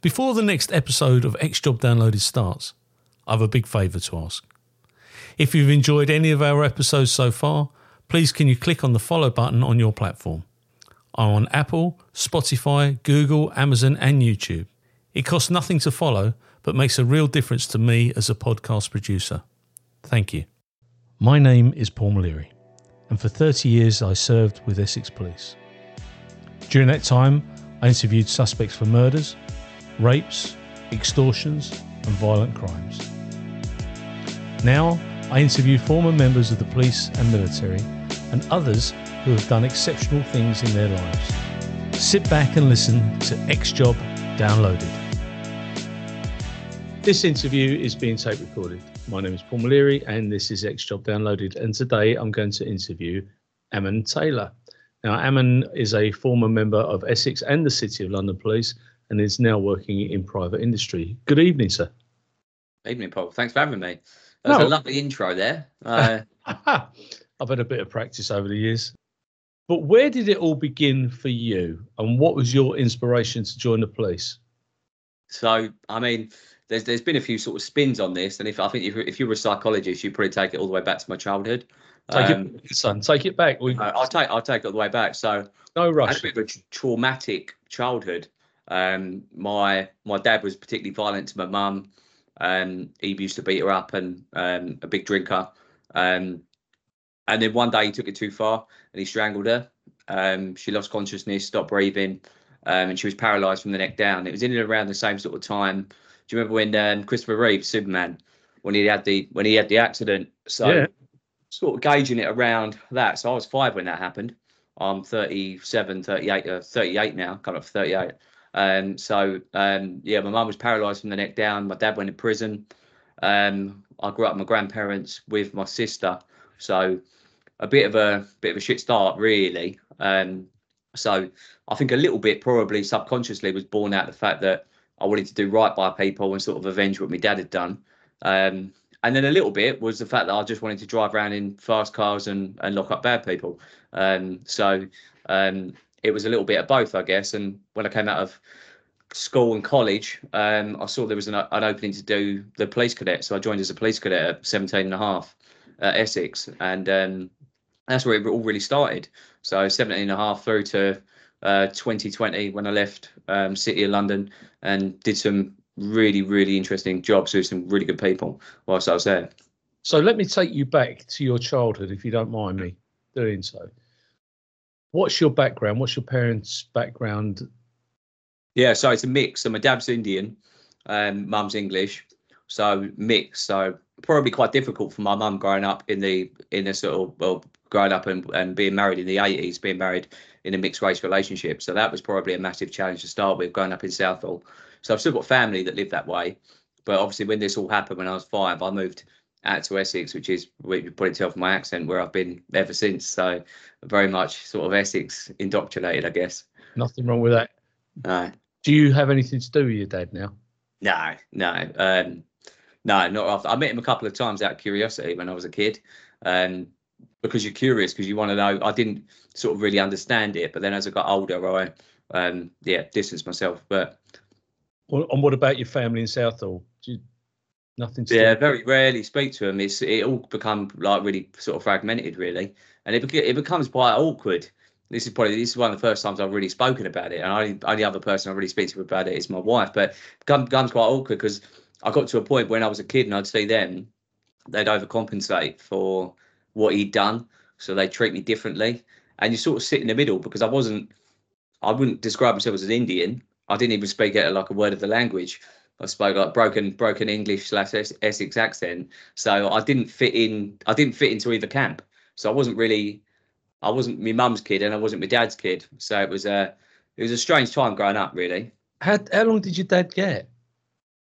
Before the next episode of X Job Downloaded starts, I have a big favour to ask. If you've enjoyed any of our episodes so far, please can you click on the follow button on your platform. I'm on Apple, Spotify, Google, Amazon, and YouTube. It costs nothing to follow, but makes a real difference to me as a podcast producer. Thank you. My name is Paul Maliri, and for 30 years I served with Essex Police. During that time, I interviewed suspects for murders, rapes, extortions, and violent crimes. Now, I interview former members of the police and military and others who have done exceptional things in their lives. Sit back and listen to X Job Downloaded. This interview is being tape recorded. My name is Paul Maliri and this is X Job Downloaded. And today I'm going to interview Aman Taylor. Now, Aman is a former member of Essex and the City of London Police and is now working in private industry. Good evening, sir. Evening, Paul. Thanks for having me. That was No. a lovely intro there. Uh, I've had a bit of practice over the years. But where did it all begin for you and what was your inspiration to join the police? so, I mean, there's there's been a few sort of spins on this, and if I think if, if you were a psychologist, you'd probably take it all the way back to my childhood. Take Um, it, son, take it back. We, I'll take I'll take it all the way back. So, no I had rush. a bit of a tra- traumatic childhood. Um, my my dad was particularly violent to my mum. Um, he used to beat her up and um, a big drinker. Um, and then one day he took it too far and he strangled her. Um, she lost consciousness, stopped breathing, um, and she was paralysed from the neck down. It was in and around the same sort of time. Do you remember when um, Christopher Reeve, Superman, when he had the when he had the accident? So Yeah. sort of gauging it around that. So I was five when that happened. I'm 37, 38, uh, 38 now, up for 38. Um, so um, yeah, my mum was paralysed from the neck down. My dad went to prison. Um, I grew up with my grandparents with my sister, so a bit of a bit of a shit start, really. Um, so I think a little bit probably subconsciously was born out of the fact that I wanted to do right by people and sort of avenge what my dad had done. Um, and then a little bit was the fact that I just wanted to drive around in fast cars and, and lock up bad people. Um, so um, it was a little bit of both, I guess. And when I came out of school and college, um, I saw there was an, an opening to do the police cadet. So I joined as a police cadet at 17 and a half at Essex. And um, that's where it all really started. So 17 and a half through to uh, 2020 when I left um, City of London and did some really, really interesting jobs with some really good people whilst I was there. So let me take you back to your childhood, if you don't mind me doing so. What's your background? What's your parents' background? Yeah, so it's a mix. So my dad's Indian, um, mum's English, so mix. So probably quite difficult for my mum growing up in the in a sort of well, growing up and, and being married in the eighties, being married in a mixed race relationship. So that was probably a massive challenge to start with, growing up in Southall. So I've still got family that live that way, but obviously when this all happened when I was five, I moved out to Essex, which is what you probably tell from my accent, where I've been ever since. So very much sort of Essex indoctrinated, I guess. Nothing wrong with that. Uh, Do you have anything to do with your dad now? No, no, um, no, not often. I met him a couple of times out of curiosity when I was a kid, um, because you're curious because you want to know. I didn't sort of really understand it, but then as I got older, I um, yeah distanced myself. But Or- And what about your family in Southall? Do you, nothing to yeah, do? very rarely speak to him. It's it all become like really sort of fragmented, really, and it it becomes quite awkward. This is probably this is one of the first times I've really spoken about it, and only only other person I really speak to about it is my wife. But become- quite awkward because I got to a point when I was a kid and I'd see them, they'd overcompensate for what he'd done, so they treat me differently, and you sort of sit in the middle because I wasn't, I wouldn't describe myself as an Indian. I didn't even speak it like a word of the language. I spoke like broken broken English slash Essex accent, so I didn't fit in. I didn't fit into either camp, so I wasn't really. I wasn't my mum's kid and I wasn't my dad's kid, so it was a it was a strange time growing up. Really, How, how long did your dad get?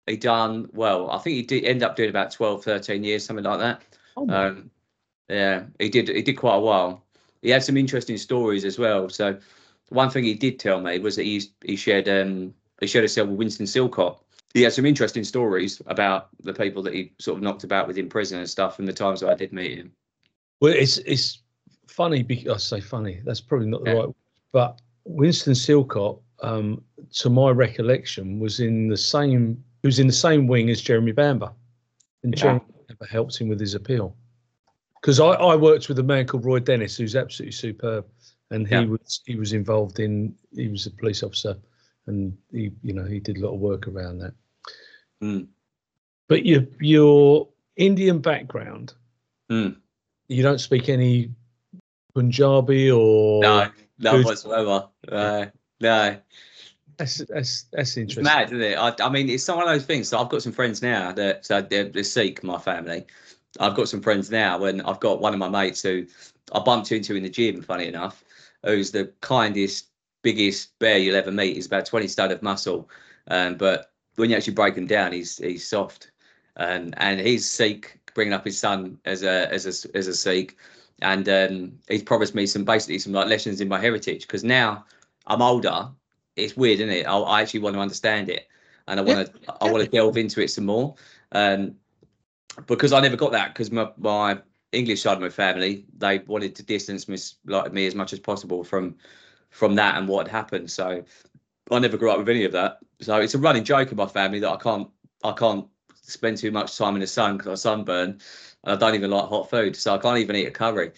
he done well. I think he did end up doing about 12, 13 years, something like that. Oh, Um, yeah, he did. He did quite a while. He had some interesting stories as well. So, one thing he did tell me was that he he shared um he shared a cell with Winston Silcott. He had some interesting stories about the people that he sort of knocked about within prison and stuff, and the times that I did meet him. well, it's it's funny because I say funny. That's probably not the Yeah. right. But Winston Silcott, um, to my recollection, was in the same. He was in the same wing as Jeremy Bamber, and Yeah. Jeremy Bamber helped him with his appeal. Because I, I worked with a man called Roy Dennis, who's absolutely superb, and he Yeah. was he was involved in. He was a police officer, and he you know he did a lot of work around that. Mm. But your your Indian background, Mm. you don't speak any Punjabi or No, no Good. whatsoever. No, no. That's that's that's It's interesting. mad, isn't it? I, I mean, it's one of those things. So I've got some friends now that so they're, they're Sikh, my family. I've got some friends now, and I've got one of my mates who I bumped into in the gym. Funny enough, who's the kindest, biggest bear you'll ever meet. He's about twenty stone of muscle, um, but when you actually break him down, he's he's soft, um, and he's Sikh, bringing up his son as a as a as a Sikh, and um, he's promised me some basically some like lessons in my heritage because now I'm older it's weird, isn't it? I, I actually want to understand it, and I want to I want to delve into it some more. Um, because I never got that because my my English side of my family they wanted to distance me like me as much as possible from from that and what had happened. So I never grew up with any of that. So it's a running joke in my family that I can't I can't spend too much time in the sun because I sunburn and I don't even like hot food. So I can't even eat a curry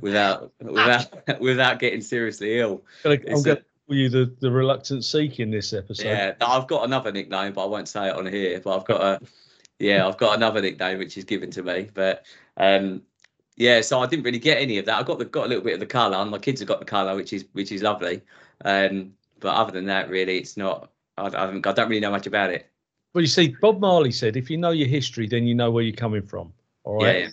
without without without getting seriously ill. I'm a- going to call you the, the reluctant Sikh in this episode. Yeah, I've got another nickname, but I won't say it on here. But I've got a, yeah, I've got another nickname which is given to me. But um, yeah, so I didn't really get any of that. I got the got a little bit of the colour, and my kids have got the colour, which is which is lovely. Um, but other than that, really, it's not. I, I, I don't really know much about it. Well, you see, Bob Marley said, if you know your history, then you know where you're coming from. All right. Yeah,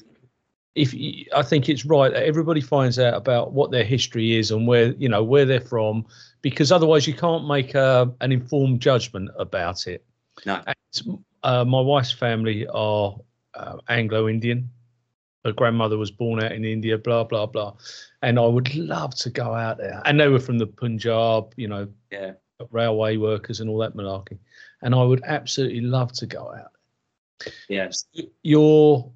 If you, I think it's right that everybody finds out about what their history is and where you know where they're from, because otherwise you can't make a, an informed judgment about it. No. And, uh, my wife's family are uh, Anglo-Indian. Her grandmother was born out in India. Blah blah blah. And I would love to go out there. And they were from the Punjab. You know, yeah, railway workers and all that malarkey. And I would absolutely love to go out. Yes. Your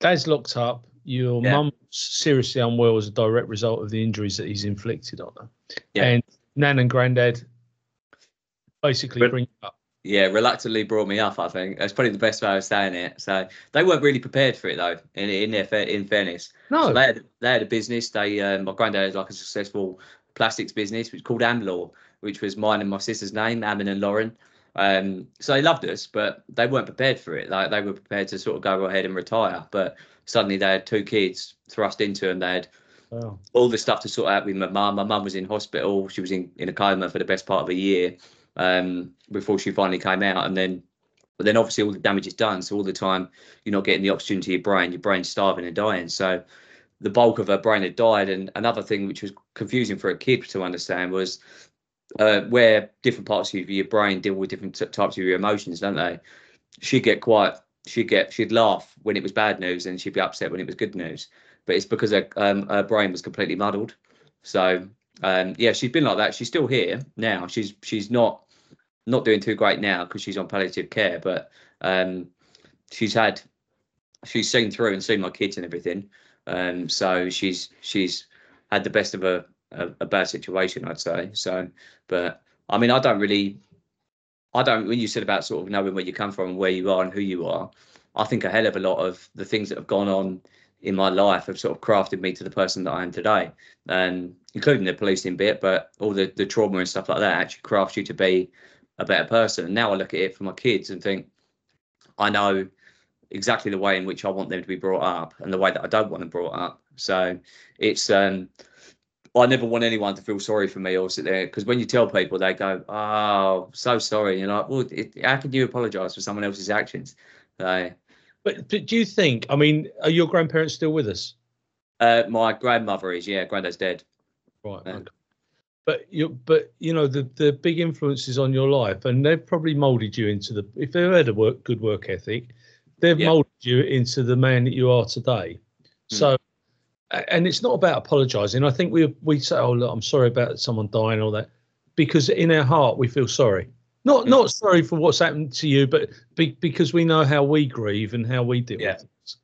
dad's locked up. Your Yeah. mum's seriously unwell as a direct result of the injuries that he's inflicted on her. Yeah. And nan and granddad basically But- bring you up. Yeah. Reluctantly brought me up. I think that's probably the best way of saying it. So they weren't really prepared for it though. In in their in fairness, No, So they had they had a business. They uh, my granddad had like a successful plastics business, which was called Amlaw, which was mine and my sister's name, Aman and Lauren. Um, so they loved us, but they weren't prepared for it. Like they were prepared to sort of go ahead and retire, but suddenly they had two kids thrust into them. They had Wow. all the stuff to sort out with my mum. My mum was in hospital. She was in, in a coma for the best part of a year um, before she finally came out. And then, but then obviously all the damage is done. So all the time you're not getting the to your brain. Your brain's starving and dying. So the bulk of her brain had died. And another thing which was confusing for a kid to understand was uh, where different parts of your brain deal with different t- types of your emotions, don't they? She'd get quite. She'd get. She'd laugh when it was bad news, and she'd be upset when it was good news but it's because her, um, her brain was completely muddled. So um, yeah, she's been like that. She's still here now. She's she's not not doing too great now because she's on palliative care, but um, she's had she's seen through and seen my kids and everything. Um, so she's she's had the best of a, a a bad situation, I'd say. So, but I mean, I don't really. I don't. When you said about sort of knowing where you come from and where you are and who you are, I think a hell of a lot of the things that have gone on in my life have sort of crafted me to the person that I am today, and including the policing bit, but all the the trauma and stuff like that actually crafts you to be a better person. And now I look at it for my kids and think, I know exactly the way in which I want them to be brought up and the way that I don't want them brought up. So it's um I never want anyone to feel sorry for me or sit there because when you tell people, they go, "Oh, so sorry," and you're like, "Well, it, how can you apologise for someone else's actions?" So, But, but do you think? I mean, are your grandparents still with us? uh, my grandmother is, yeah, granddad's dead. Right. Yeah. okay. But you, but you know, the the big influences on your life, and they've probably molded you into the. If they've had a work good work ethic, they've Yeah. molded you into the man that you are today. Hmm. So, and it's not about apologising. I think we we say, "Oh, look, I'm sorry about someone dying," all that, because in our heart we feel sorry. Not Hmm. not sorry for what's happened to you, but be, because we know how we grieve and how we deal Yeah. with things.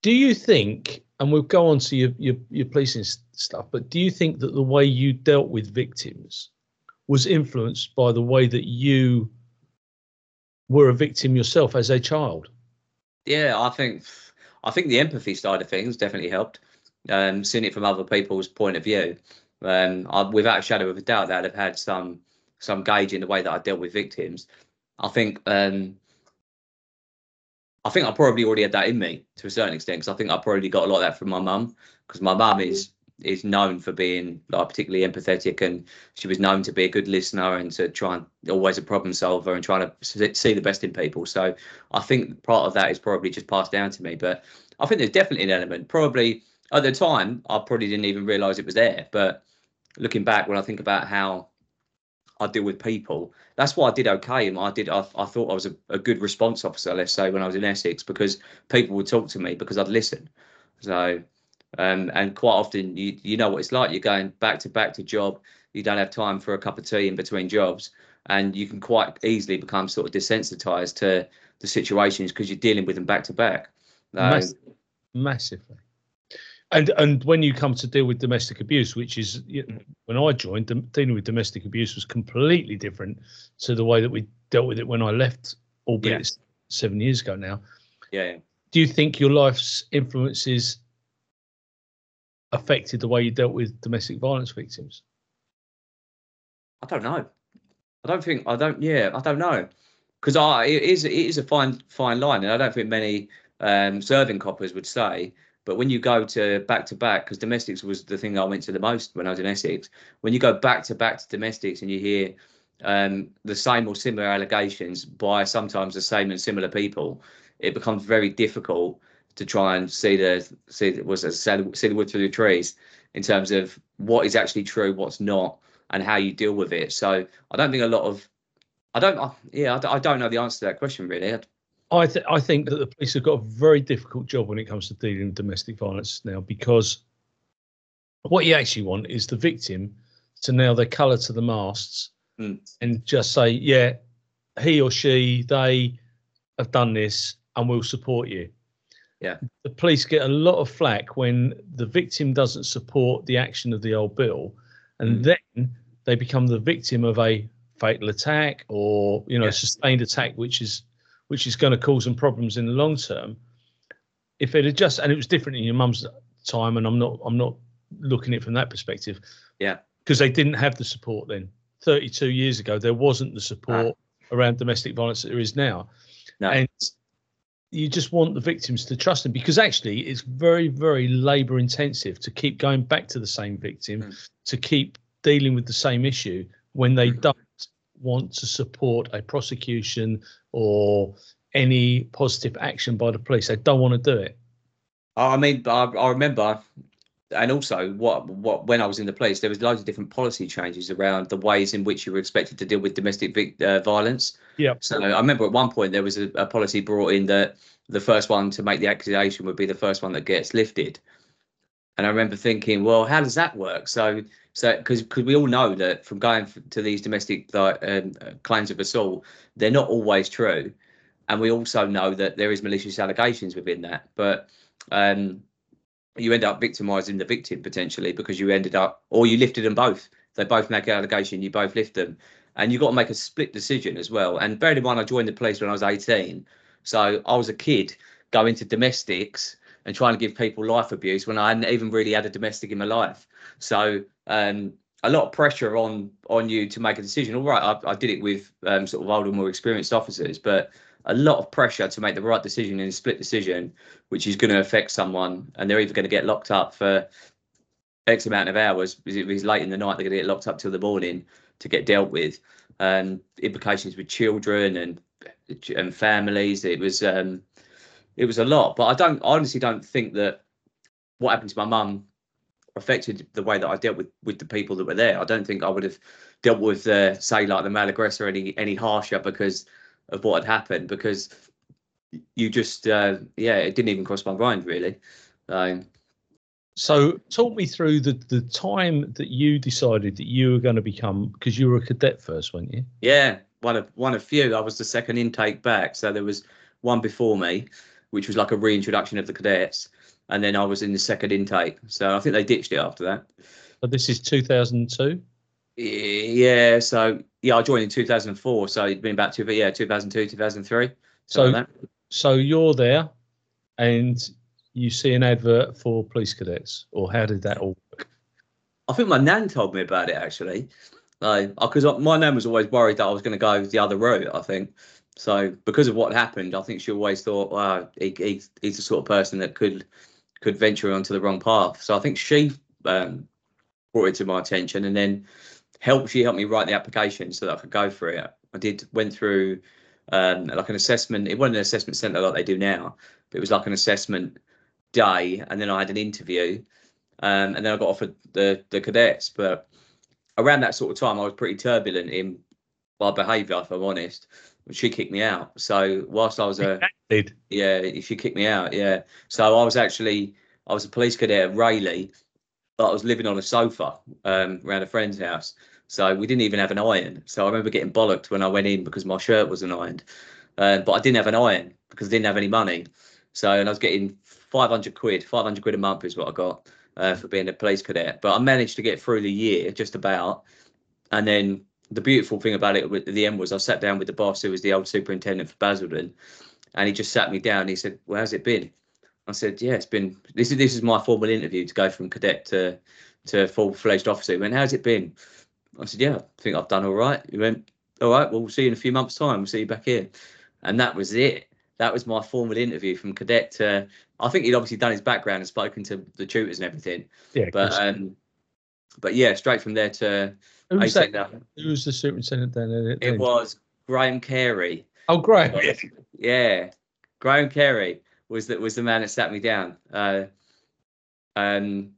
Do you think, and we'll go on to your, your, your policing stuff, but do you think that the way you dealt with victims was influenced by the way that you were a victim yourself as a child. Yeah, I think I think the empathy side of things definitely helped. Um, seeing it from other people's point of view, um, I, without a shadow of a doubt, that I'd have had some some gauge in the way that I dealt with victims. I think um, I think I probably already had that in me to a certain extent because I think I probably got a lot of that from my mum because my mum is is known for being like particularly empathetic and she was known to be a good listener and to try and always a problem solver and trying to see the best in people so i think part of that is probably just passed down to me but i think there's definitely an element probably at the time i probably didn't even realize it was there but looking back when i think about how I deal with people. That's why I did okay. And I did. I, I thought I was a, a, good response officer. Let's say when I was in Essex, because people would talk to me because I'd listen. So um, and quite often, you you know what it's like. You're going back to back to job. You don't have time for a cup of tea in between jobs, and you can quite easily become sort of desensitized to the situations because you're dealing with them back to back. Mass- massively. And and when you come to deal with domestic abuse, which is you know, when I joined, dealing with domestic abuse was completely different to the way that we dealt with it when I left, albeit yeah. seven years ago now. Yeah. Do you think your life's influences affected the way you dealt with domestic violence victims? I don't know. I don't think I don't. Yeah, I don't know because I it is it is a fine fine line, and I don't think many um, serving coppers would say. But when you go to back to back, because domestics was the thing I went to the most when I was in Essex. When you go back to back to domestics and you hear um, the same or similar allegations by sometimes the same and similar people, it becomes very difficult to try and see the see was see the wood through the trees in terms of what is actually true, what's not, and how you deal with it. So I don't think a lot of I don't yeah I, don't know the answer to that question really. I th- I think that the police have got a very difficult job when it comes to dealing with domestic violence now because what you actually want is the victim to nail their colour to the masts mm. and just say, yeah, he or she, they have done this and we'll support you. Yeah. The police get a lot of flack when the victim doesn't support the action of the old bill, and mm. then they become the victim of a fatal attack or you know yeah. sustained attack, which is which is going to cause them problems in the long term. If it had just and it was different in your mum's time, and I'm not I'm not looking at it from that perspective. Yeah. Because they didn't have the support then. 32 years ago, there wasn't the support ah. around domestic violence that there is now. No. And you just want the victims to trust them because actually it's very very labor intensive to keep going back to the same victim mm. to keep dealing with the same issue when they mm. don't want to support a prosecution or any positive action by the police they don't want to do it i mean i, I remember and also what what when I was in the police, there was loads of different policy changes around the ways in which you were expected to deal with domestic uh, violence. Yeah. So I remember at one point there was a, a, policy brought in that the first one to make the accusation would be the first one that gets lifted. And I remember thinking, well, how does that work? So so because because we all know that from going to these domestic um, claims of assault, they're not always true, and we also know that there is malicious allegations within that, but. Um, you end up victimizing the victim potentially because you ended up or you lifted them both. They both make an allegation, you both lift them. And you've got to make a split decision as well. And bearing in mind, I joined the police when I was 18. So I was a kid going to domestics and trying to give people life abuse when I hadn't even really had a domestic in my life. So um, a lot of pressure on on you to make a decision. All right, I, I did it with um, sort of older, more experienced officers, but a lot of pressure to make the right decision in a split decision, which is going to affect someone, and they're either going to get locked up for X amount of hours. If it's late in the night, they're going to get locked up till the morning to get dealt with. Um, implications with children and and families. It was um, it was a lot, but I don't honestly don't think that what happened to my mum affected the way that I dealt with with the people that were there. I don't think I would have dealt with uh, say like the male aggressor any any harsher because of what had happened because you just uh, yeah it didn't even cross my mind really. Um, so talk me through the the time that you decided that you were going to become because you were a cadet first weren't you? Yeah one of one of few. I was the second intake back so there was one before me which was like a reintroduction of the cadets and then i was in the second intake. So i think they ditched it after that. But this is 2002 Yeah, so yeah, I joined in 2004, so it'd been about two, yeah, 2002, 2003. So- like. So you're there, and you see an advert for police cadets, or how did that all work? I think my nan told me about it actually, like because my nan was always worried that I was going to go the other route. I think so because of what happened. I think she always thought, wow, he, he, he's the sort of person that could could venture onto the wrong path. So I think she um, brought it to my attention, and then helped. She helped me write the application so that I could go for it. I did went through um, like an assessment. It wasn't an assessment centre like they do now, but it was like an assessment day, and then I had an interview, um, and then I got offered the the cadets. But around that sort of time, I was pretty turbulent in my behaviour, if I'm honest. She kicked me out. So whilst I was a Did yeah, she kicked me out. Yeah, so I was actually I was a police cadet at Rayleigh, but I was living on a sofa um, around a friend's house. So we didn't even have an iron. So I remember getting bollocked when I went in because my shirt wasn't ironed, uh, but I didn't have an iron because I didn't have any money. So and I was getting 500 quid, 500 quid a month is what I got uh, for being a police cadet. But I managed to get through the year just about. And then the beautiful thing about it at the end was I sat down with the boss, who was the old superintendent for Basildon, and he just sat me down. he said, "Well, how's it been?" I said, "Yeah, it's been. This is this is my formal interview to go from cadet to to full fledged officer." He went, "How's it been?" I said, "Yeah, I think I've done all right." He went, "All right, well, we'll see you in a few months' time. We'll see you back here." And that was it. That was my formal interview from cadet to. I think he'd obviously done his background and spoken to the tutors and everything. yeah? But um, but yeah, straight from there to who was that? Who was the superintendent then? It was Graham Carey. Oh, great. Yeah, Graham Carey was that was the man that sat me down. Uh, um,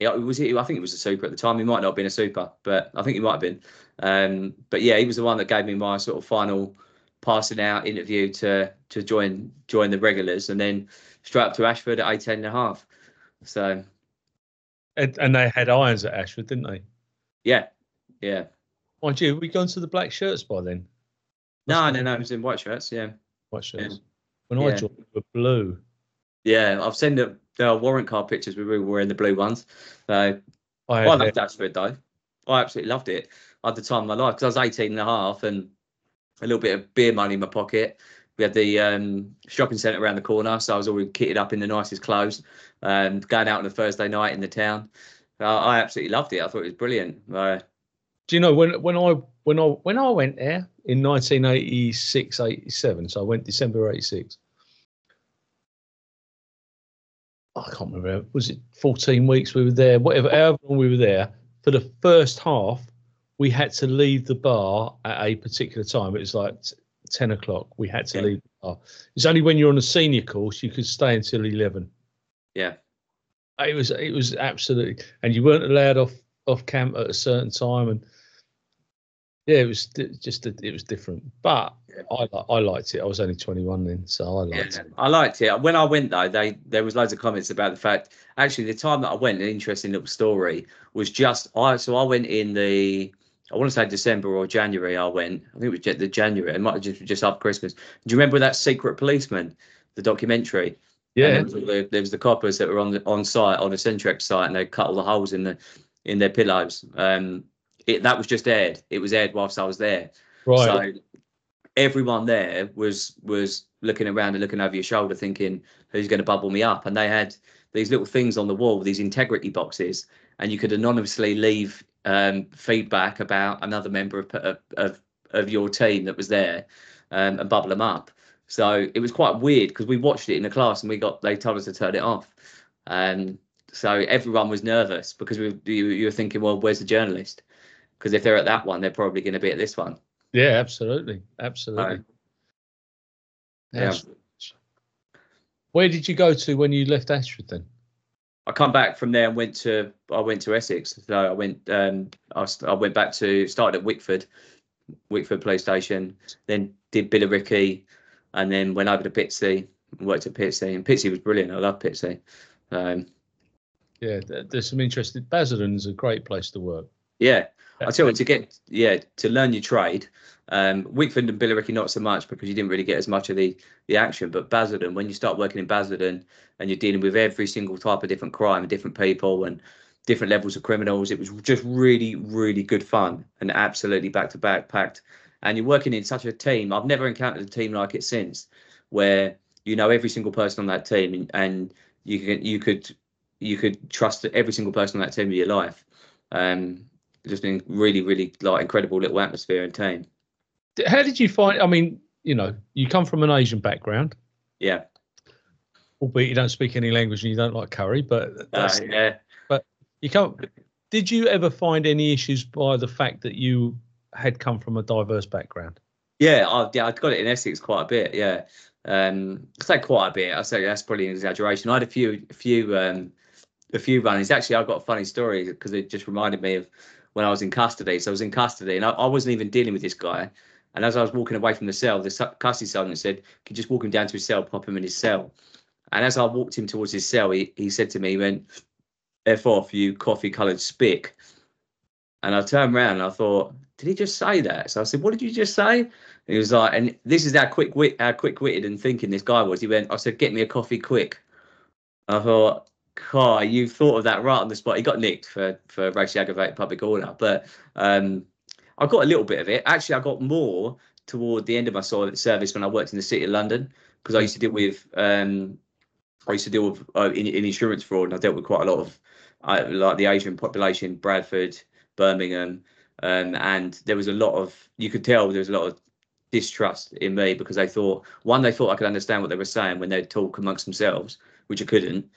yeah, was he? I think it was a super at the time. He might not have been a super, but I think he might have been. Um, but yeah, he was the one that gave me my sort of final passing out interview to to join join the regulars, and then straight up to Ashford at 18 and a half. So And, and they had irons at Ashford, didn't they? yeah, yeah. Mind you, we gone to the black shirts by then. No, no, no. It was in white shirts. Yeah. White shirts. When I Yeah. joined, we were blue. Yeah, I've seen the, the warrant card pictures. We were wearing the blue ones. So I I loved Ashford though. I absolutely loved it. I had the time of my life because I was 18 and a half and a little bit of beer money in my pocket. We had the um, shopping centre around the corner, so I was already kitted up in the nicest clothes and going out on a Thursday night in the town. Uh, I absolutely loved it. I thought it was brilliant. Uh, Do you know when when I when I when I went there in 1986, 87, so I went December 86. I can't remember. Was it 14 weeks we were there? Whatever, however long we were there. For the first half, we had to leave the bar at a particular time. It was like 10 o'clock. We had to Yeah. leave the bar. It's only when you're on a senior course you could stay until 11. yeah, It was it was absolutely, and you weren't allowed off off camp at a certain time, and yeah, it was just a, it was different. But I I liked it. I was only 21 then, so I liked yeah, it. I liked it. When I went though, they there was loads of comments about the fact. Actually, the time that I went, an interesting little story was just I. So I went in the. I want to say December or January. I went. I think it was the January. It might have just just after Christmas. Do you remember that secret policeman, the documentary? Yeah, there was, the, there was the coppers that were on the on site on the Centrex site, and they cut all the holes in the in their pillows. Um, it, that was just aired. It was aired whilst I was there. right. So everyone there was was looking around and looking over your shoulder, thinking who's going to bubble me up. And they had these little things on the wall, these integrity boxes, and you could anonymously leave um, feedback about another member of, of of of your team that was there, um, and bubble them up. So it was quite weird because we watched it in the class and we got they told us to turn it off. Um, so everyone was nervous because we you, you were thinking, well, where's the journalist? Because if they're at that one, they're probably going to be at this one. yeah, absolutely, absolutely. Yeah. Where did you go to when you left Ashford then? I come back from there and went to I went to Essex. So I went um I, I went back to started at Wickford, Wickford Police Station, then did Billericay, and then went over to Pitsea, worked at Pitsea, and Pitsea was brilliant. I love Pitsea. Um, Yeah, there's some interesting. Basildon's a great place to work. Yeah, I tell you to get yeah to learn your trade. Um, Wickford and Billericay not so much because you didn't really get as much of the the action. But Basildon, when you start working in Basildon and you're dealing with every single type of different crime and different people and different levels of criminals. It was just really, really good fun and absolutely back to back packed. And you're working in such a team. I've never encountered a team like it since, where you know every single person on that team, and, and you can you could you could trust every single person on that team with your life. Um, just been really, really like incredible little atmosphere and team. How did you find? I mean, you know, you come from an Asian background. Yeah. Albeit you don't speak any language and you don't like curry, but uh, yeah. But you come. Did you ever find any issues by the fact that you had come from a diverse background? Yeah, I, yeah, I got it in Essex quite a bit. Yeah, um, I say quite a bit. I say that's probably an exaggeration. I had a few, a few, um, a few runnings. Actually, I've got a funny story because it just reminded me of when I was in custody. So I was in custody, and I, I wasn't even dealing with this guy. And as I was walking away from the cell, the custody sergeant said, "Could you just walk him down to his cell, pop him in his cell?" And as I walked him towards his cell, he, he said to me, he went, F off, you coffee coloured spick. And I turned around and I thought, did he just say that? So I said, what did you just say? And he was like, and this is how quick wit, how quick witted and thinking this guy was. He went, I said, get me a coffee quick. I thought, God, you thought of that right on the spot. He got nicked for for racially aggravated public order, but um, I got a little bit of it. Actually, I got more toward the end of my service when I worked in the city of London because I used to deal with um, I used to deal with uh, in, in, insurance fraud, and I dealt with quite a lot of uh, like the Asian population, Bradford, Birmingham, um, and there was a lot of you could tell there was a lot of distrust in me because they thought one they thought I could understand what they were saying when they'd talk amongst themselves, which I couldn't,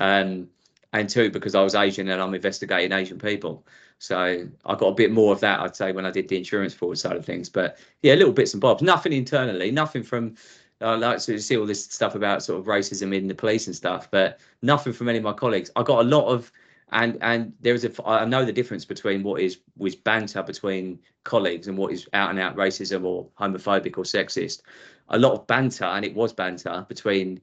um, and two because I was Asian and I'm investigating Asian people. So I got a bit more of that, I'd say, when I did the insurance fraud side of things. But yeah, little bits and bobs. Nothing internally, nothing from I like to see all this stuff about sort of racism in the police and stuff, but nothing from any of my colleagues. I got a lot of, and and there is a, I know the difference between what is was banter between colleagues and what is out and out racism or homophobic or sexist. A lot of banter, and it was banter between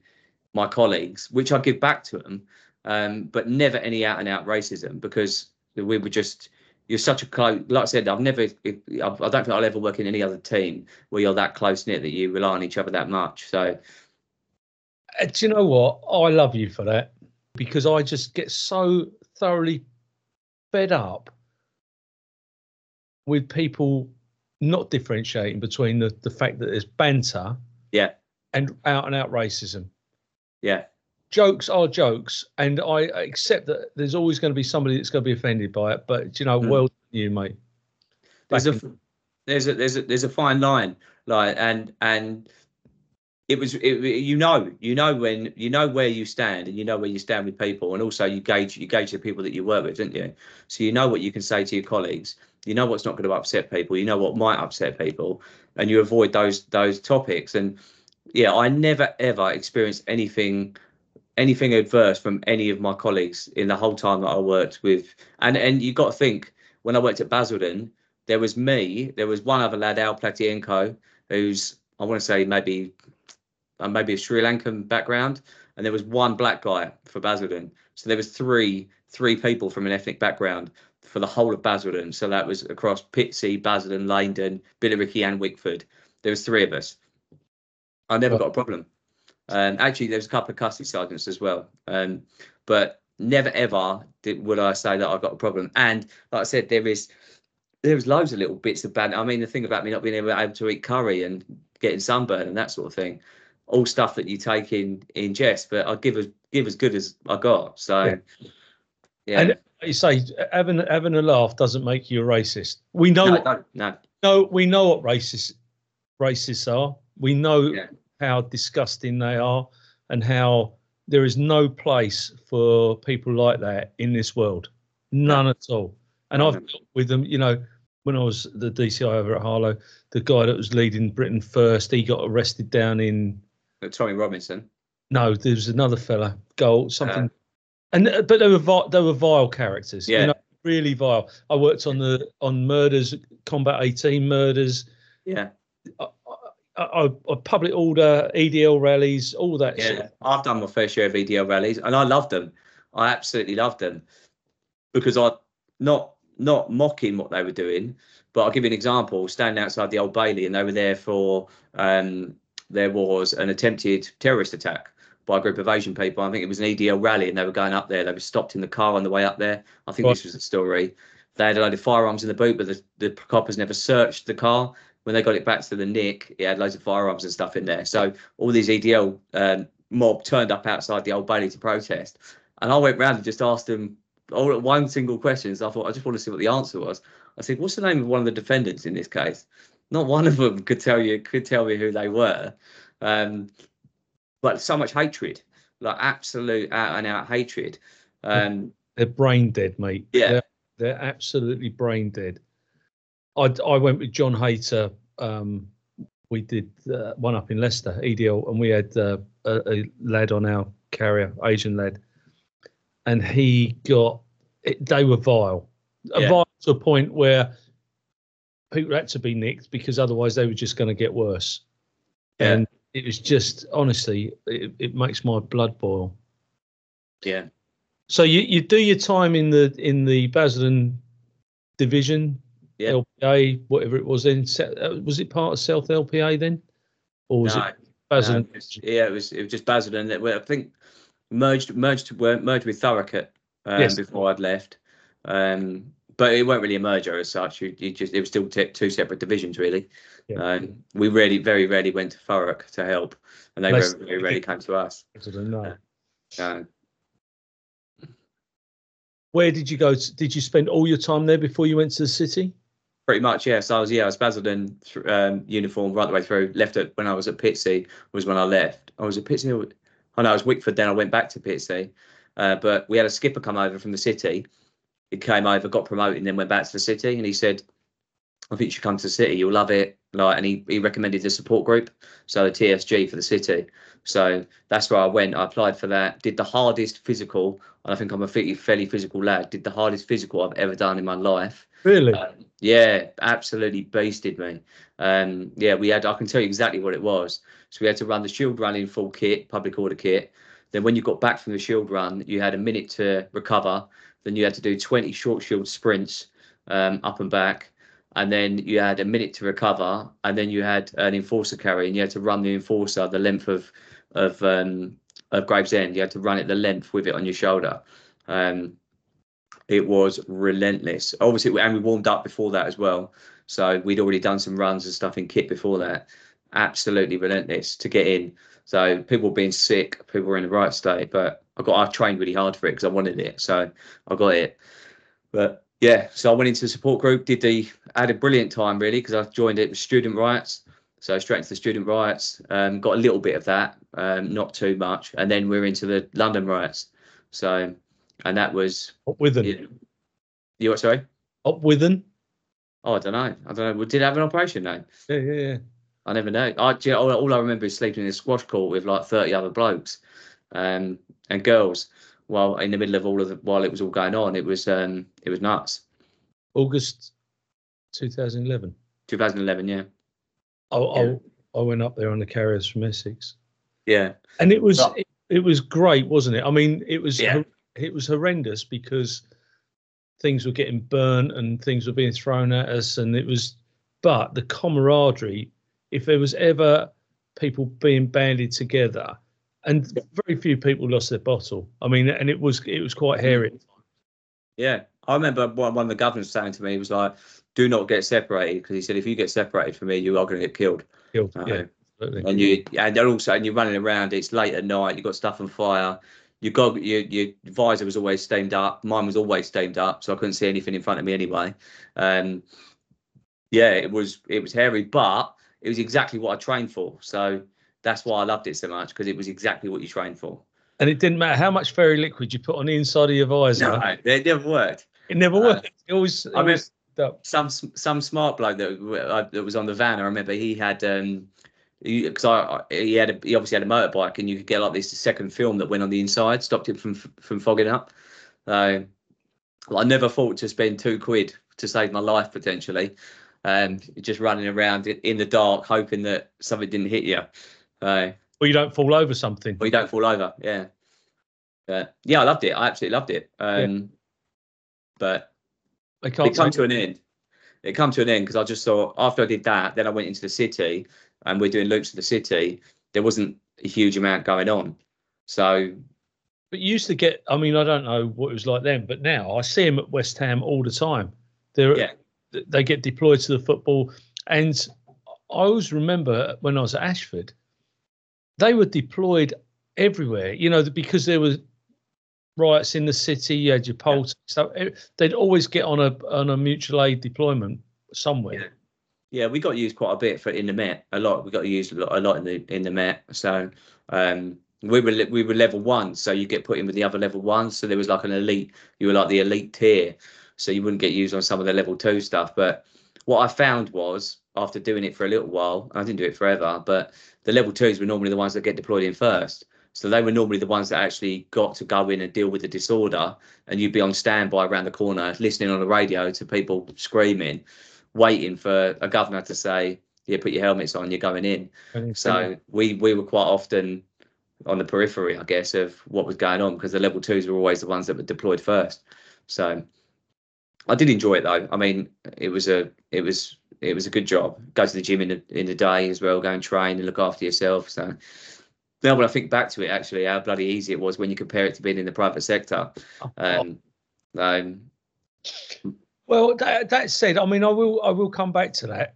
my colleagues, which I give back to them, um, but never any out and out racism because we were just you're such a close. Like I said, I've never. I don't think I'll ever work in any other team where you're that close knit that you rely on each other that much. So, uh, do you know what? I love you for that because I just get so thoroughly fed up with people not differentiating between the, the fact that there's banter, yeah, and out and out racism. Yeah, jokes are jokes, and I accept that there's always going to be somebody that's going to be offended by it. But you know, mm. well you, mate. There's a, there's a there's a there's a fine line, like and and it was it, you know you know when you know where you stand and you know where you stand with people and also you gauge you gauge the people that you work with don't you so you know what you can say to your colleagues you know what's not going to upset people you know what might upset people and you avoid those those topics and yeah i never ever experienced anything anything adverse from any of my colleagues in the whole time that I worked with. And and you got to think when I worked at Basildon, there was me, there was one other lad, Al Platienko, who's I want to say maybe uh, maybe a Sri Lankan background, and there was one black guy for Basildon. So there was three three people from an ethnic background for the whole of Basildon. So that was across Pitsea, Basildon, Laindon, Billericay, and Wickford. There was three of us. I never got a problem. Um, actually, there's a couple of custody sergeants as well. Um, but never ever did, would I say that I've got a problem. And like I said, there is there was loads of little bits of bad. I mean, the thing about me not being able, able to eat curry and getting sunburn and that sort of thing, all stuff that you take in in jest. But I give as give as good as I got. So yeah. yeah. And you say having having a laugh doesn't make you a racist. We know no, no, no. we know what racists racists are. We know yeah how disgusting they are and how there is no place for people like that in this world. None yeah. at all. And I've dealt with them, you know, when I was the DCI over at Harlow, the guy that was leading Britain first, he got arrested down in uh, Tommy Robinson. No, there was another fella, Gold, something. Uh, and uh, but they were vile, they were vile characters. Yeah. You know, really vile. I worked on the on murders, combat 18 murders. Yeah. A, public order, EDL rallies, all that. Yeah, shit. I've done my fair share of EDL rallies, and I loved them. I absolutely loved them because I not not mocking what they were doing, but I'll give you an example. Standing outside the Old Bailey, and they were there for um, there was an attempted terrorist attack by a group of Asian people. I think it was an EDL rally, and they were going up there. They were stopped in the car on the way up there. I think Right. this was the story. They had a load of firearms in the boot, but the, the coppers never searched the car. When they got it back to the nick, it had loads of firearms and stuff in there. So all these EDL um, mob turned up outside the Old Bailey to protest, and I went round and just asked them all one single question. So I thought I just want to see what the answer was. I said, "What's the name of one of the defendants in this case?" Not one of them could tell you could tell me who they were, um, but so much hatred, like absolute out and out hatred. Um, They're brain dead, mate. Yeah. They're, they're absolutely brain dead. I I went with John Hayter. Um, we did uh, one up in Leicester, EDL, and we had uh, a, a lad on our carrier, Asian lad, and he got. It, they were vile, Yeah. vile to a point where people had to be nicked because otherwise they were just going to get worse. Yeah. And it was just honestly, it, it makes my blood boil. yeah, So you, you do your time in the in the Basildon division, Yeah. LPA, whatever it was then. Uh, Was it part of South LPA then, or was No, it Basildon? No, it's- yeah, it was it was just Basildon I think merged merged merged with Thurrock um, Yes. before I'd left. Um, but it weren't really a merger as such. You, you just it was still t- two separate divisions really. Yeah. Um, we really very rarely went to Thurrock to help, and they Unless- very, very rarely came to us. No. Uh, Where did you go? To, did you spend all your time there before you went to the city? Pretty much, yes. I was yeah, I was Basildon um, uniform right the way through. Left it when I was at Pitsea was when I left. I was at Pitsea. or- Oh I was Wickford. Then I went back to Pitsea. Uh, but we had a skipper come over from the city. He came over, got promoted, and then went back to the city. And he said, "I think you should come to the city. You'll love it." Like, and he, he recommended the support group, so the TSG for the city. So that's where I went. I applied for that. Did the hardest physical. And I think I'm a fairly, fairly physical lad. Did the hardest physical I've ever done in my life. Really? Um, yeah, absolutely beasted me. Um, yeah, we had. I can tell you exactly what it was. So we had to run the shield run in full kit, public order kit. Then when you got back from the shield run, you had a minute to recover. Then you had to do 20 short shield sprints um, up and back. And then you had a minute to recover. And then you had an enforcer carry, and you had to run the enforcer the length of of um, of Gravesend. You had to run it the length with it on your shoulder. Um, it was relentless. Obviously, and we warmed up before that as well. So we'd already done some runs and stuff in kit before that. Absolutely relentless to get in. So people being sick, people were in the right state, but I got I trained really hard for it because I wanted it. So I got it. But yeah, so I went into the support group, did the had a brilliant time really because I joined it with student riots. So straight into the student riots, um, got a little bit of that, um, not too much, and then we're into the London riots. So, and that was Op Withern. yeah. You what? Sorry. Op Withern. Oh, I don't know. I don't know. We did have an operation though. Yeah, yeah, yeah. I never know. I you know, all, all I remember is sleeping in a squash court with like thirty other blokes, um, and girls. While in the middle of all of the, while it was all going on, it was um, it was nuts. August 2011. 2011, yeah, I, Yeah. I, I went up there on the carriers from Essex. yeah, and it was it, it was great wasn't it i mean it was Yeah. It was horrendous because things were getting burnt and things were being thrown at us and it was but the camaraderie if there was ever people being banded together and very few people lost their bottle i mean and it was it was quite hairy yeah. I remember one one of the governors saying to me, he was like, "Do not get separated," because he said, "If you get separated from me, you are going to get killed." killed. Uh, yeah absolutely. and you and they're also and you're running around it's late at night you've got stuff on fire you got your your visor was always steamed up. Mine was always steamed up so i couldn't see anything in front of me anyway. Um yeah it was it was hairy but it was exactly what i trained for. So that's why i loved it so much because it was exactly what you trained for. And it didn't matter how much fairy liquid you put on the inside of your visor. No it never worked. It never Uh, worked. It always, it I mean- some some smart bloke that uh, that was on the van. I remember he had um because I, I he had a, he obviously had a motorbike and you could get like this second film that went on the inside, stopped him from from fogging up. So I never thought to spend two quid to save my life potentially, and just running around in the dark hoping that something didn't hit you. Uh, or you don't fall over something or you don't fall over. Yeah. But yeah, I loved it. I absolutely loved it. Um, But can't it come to an end. It come to an end because I just thought after I did that, then I went into the city and we're doing loops of the city. There wasn't a huge amount going on, So But you used to get. I mean, I don't know what it was like then, but now I see them at West Ham all the time. They're Yeah. they get deployed to the football, and I always remember when I was at Ashford, they were deployed everywhere. You know, because there was riots in the city. You had your politics. So eh, they'd always get on a on a mutual aid deployment somewhere. Yeah. Yeah, we got used quite a bit for in the Met. A lot. We got used a lot, a lot in the in the Met. So um, we were we were level one, so you get put in with the other level ones. So there was like an elite. You were like the elite tier, so you wouldn't get used on some of the level two stuff. But what I found was after doing it for a little while, I didn't do it forever, but the level twos were normally the ones that get deployed in first. So they were normally the ones that actually got to go in and deal with the disorder, and you'd be on standby around the corner, listening on the radio to people screaming, waiting for a governor to say, "Yeah, put your helmets on, you're going in." So we we were quite often on the periphery, I guess, of what was going on because the level twos were always the ones that were deployed first. So I did enjoy it though. I mean, it was a it was it was a good job. Go to the gym in the in the day as well, go and train and look after yourself. So now when I think back to it, actually, how bloody easy it was when you compare it to being in the private sector. Um, um, Well, that, that said, I mean, I will I will come back to that,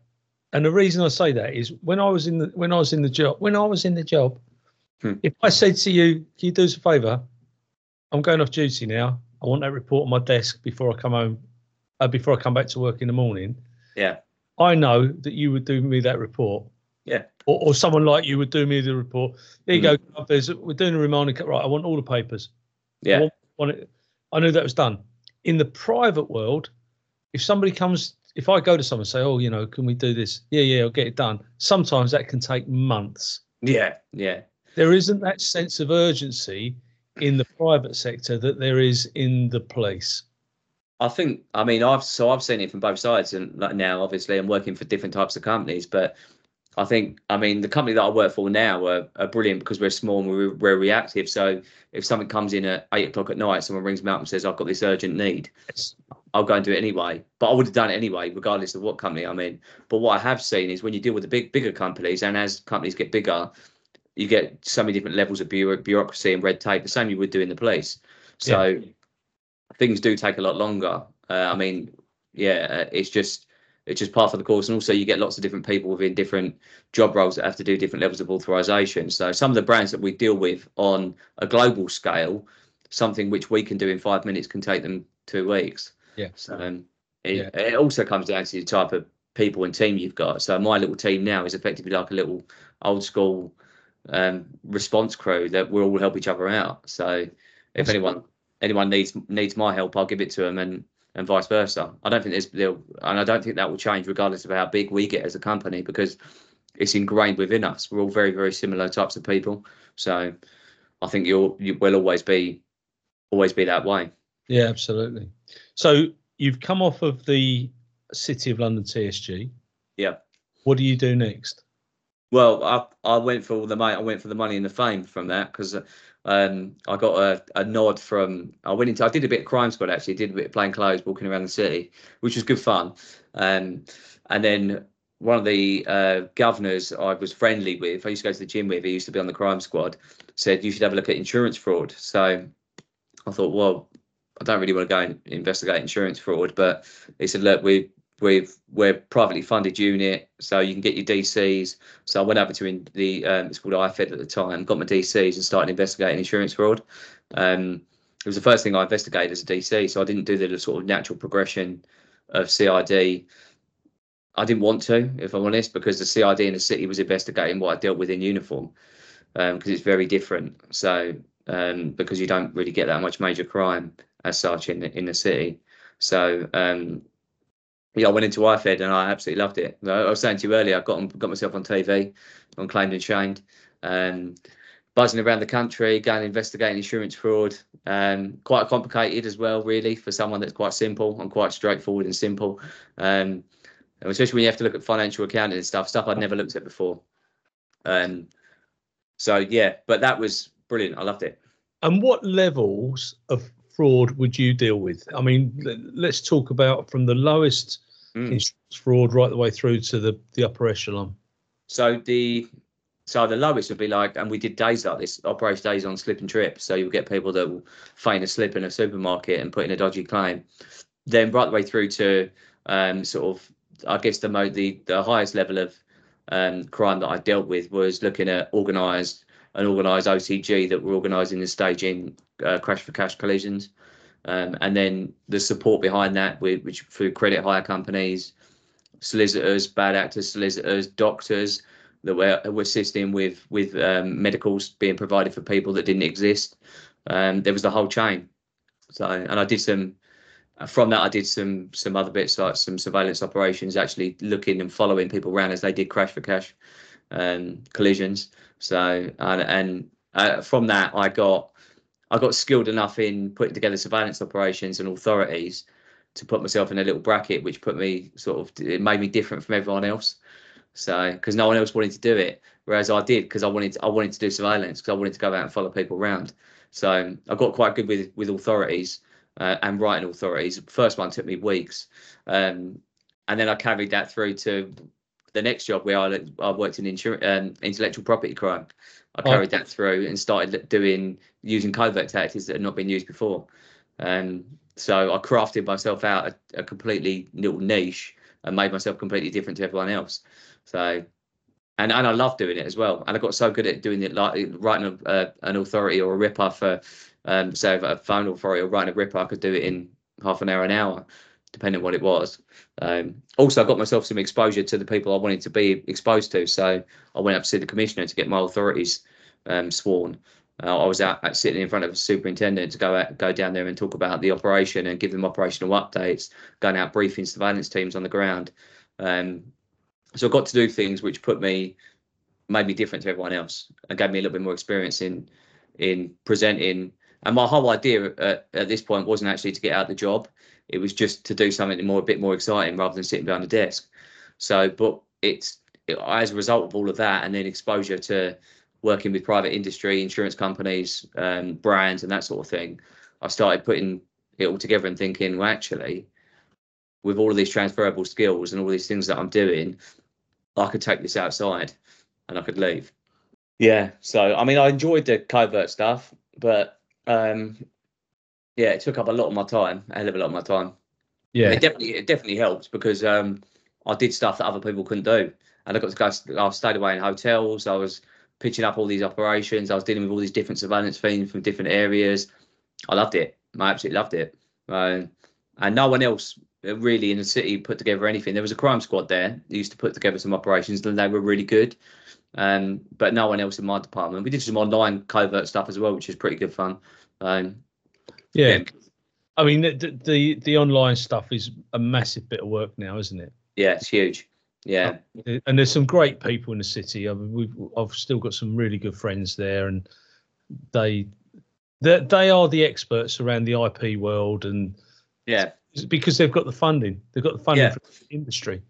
and the reason I say that is when I was in the when I was in the job when I was in the job, Hmm. if I said to you, "Can you do us a favour? I'm going off duty now. I want that report on my desk before I come home, uh, before I come back to work in the morning." yeah, I know that you would do me that report. Yeah. Or, or someone like you would do me the report. There you go. There's, we're doing a reminder. cut. Right. I want all the papers. I yeah, want- want it- I knew that was done. In the private world, if somebody comes, if I go to someone and say, "Oh, you know, can we do this?" Yeah, yeah, I'll get it done. Sometimes that can take months. yeah, yeah. There isn't that sense of urgency in the private sector that there is in the police. I think I mean I've so I've seen it from both sides and like now obviously I'm working for different types of companies but I think I mean the company that I work for now are, are brilliant because we're small and we're, we're reactive. So if something comes in at eight o'clock at night someone rings me up and says I've got this urgent need I'll go and do it anyway. But I would have done it anyway regardless of what company I'm in. But what I have seen is when you deal with the big bigger companies and as companies get bigger you get so many different levels of bureau- bureaucracy and red tape the same you would do in the police. So things do take a lot longer. Uh, I mean, yeah, uh, it's just it's just part of the course, and also you get lots of different people within different job roles that have to do different levels of authorization. So some of the brands that we deal with on a global scale, something which we can do in five minutes can take them two weeks. Yeah. So um, it, Yeah. it also comes down to the type of people and team you've got. So my little team now is effectively like a little old school um, response crew that we all help each other out. So if That's anyone anyone needs needs my help, I'll give it to them, and and vice versa. I don't think there's and I don't think that will change regardless of how big we get as a company because it's ingrained within us. We're all very very similar types of people, so I think you'll you will always be always be that way. Yeah, absolutely. So you've come off of the City of London TSG. Yeah. What do you do next? Well, I I went for all the money. I went for the money and the fame from that because um, I got a, a nod from. I went into. I did a bit of crime squad actually. Did a bit of playing clothes, walking around the city, which was good fun. Um, and then one of the uh, governors I was friendly with, I used to go to the gym with. He used to be on the crime squad. Said you should have a look at insurance fraud. So I thought, well, I don't really want to go and investigate insurance fraud, but he said, look, we we've we're privately funded unit, so you can get your DCs. So I went over to the um, it's called IFED at the time, got my DCs and started investigating insurance fraud. Um, it was the first thing I investigated as a DC, so I didn't do the sort of natural progression of CID. I didn't want to, if I'm honest, because the CID in the city was investigating what I dealt with in uniform, because it's very different. So um, because you don't really get that much major crime as such in the in the city. So um, yeah, I went into IFED and I absolutely loved it. I was saying to you earlier, I got on, got myself on TV, on Claimed and Shamed, um, buzzing around the country, going investigating insurance fraud. Um, quite complicated as well, really, for someone that's quite simple and quite straightforward and simple. Um, and especially when you have to look at financial accounting and stuff, stuff I'd never looked at before. Um, so yeah, but that was brilliant. I loved it. And what levels of fraud would you deal with? I mean, let's talk about from the lowest Mm. fraud right the way through to the, the upper echelon. So the so the lowest would be like, and we did days like this, operation days on slip and trip. So you'll get people that will feign a slip in a supermarket and put in a dodgy claim. Then right the way through to um, sort of, I guess the mo- the the highest level of um, crime that I dealt with was looking at organised an organised OCG that were organising and staging uh, crash for cash collisions, um, and then the support behind that, which through credit hire companies, solicitors, bad actors, solicitors, doctors that were, were assisting with with um, medicals being provided for people that didn't exist. Um, there was the whole chain. So, and I did some from that. I did some some other bits like some surveillance operations, actually looking and following people around as they did crash for cash um, collisions. So, and, and uh, from that, I got I got skilled enough in putting together surveillance operations and authorities to put myself in a little bracket, which put me sort of it made me different from everyone else. So because no one else wanted to do it, whereas I did because I wanted to, I wanted to do surveillance because I wanted to go out and follow people around. So I got quite good with with authorities uh, and writing authorities. First one took me weeks, um, and then I carried that through to the next job where I, I worked in insur- um, intellectual property crime. I carried oh. that through and started doing using covert tactics that had not been used before. Um, so I crafted myself out a, a completely little niche and made myself completely different to everyone else. So, and and I love doing it as well. And I got so good at doing it, like writing a, uh, an authority or a RIPA for, um, say a phone authority or writing a RIPA, I could do it in half an hour, an hour, depending on what it was. Um, also, I got myself some exposure to the people I wanted to be exposed to. So I went up to see the commissioner to get my authorities um, sworn. Uh, I was out sitting in front of a superintendent to go out, go down there and talk about the operation and give them operational updates, going out briefing surveillance teams on the ground. Um, so I got to do things which put me made me different to everyone else and gave me a little bit more experience in in presenting. And my whole idea at, at this point wasn't actually to get out the job; it was just to do something more a bit more exciting rather than sitting behind a desk. So, but it's it, as a result of all of that, and then exposure to working with private industry, insurance companies, um, brands, and that sort of thing, I started putting it all together and thinking, well, actually, with all of these transferable skills and all these things that I'm doing, I could take this outside and I could leave. Yeah. So I mean, I enjoyed the covert stuff, but um, yeah, it took up a lot of my time, a hell of a lot of my time. Yeah. it definitely it definitely helped because um, I did stuff that other people couldn't do, and I got to go. I stayed away in hotels. I was pitching up all these operations. I was dealing with all these different surveillance things from different areas. I loved it. I absolutely loved it. Uh, and no one else really in the city put together anything. There was a crime squad there used to put together some operations, and they were really good. Um, but no one else in my department. We did some online covert stuff as well, which is pretty good fun. Um, yeah. yeah. I mean, the, the the online stuff is a massive bit of work now, isn't it? Yeah, it's huge. Yeah, uh, and there's some great people in the city. I mean, we've I've still got some really good friends there, and they they they are the experts around the IP world, and yeah, because they've got the funding. They've got the funding yeah. for the industry.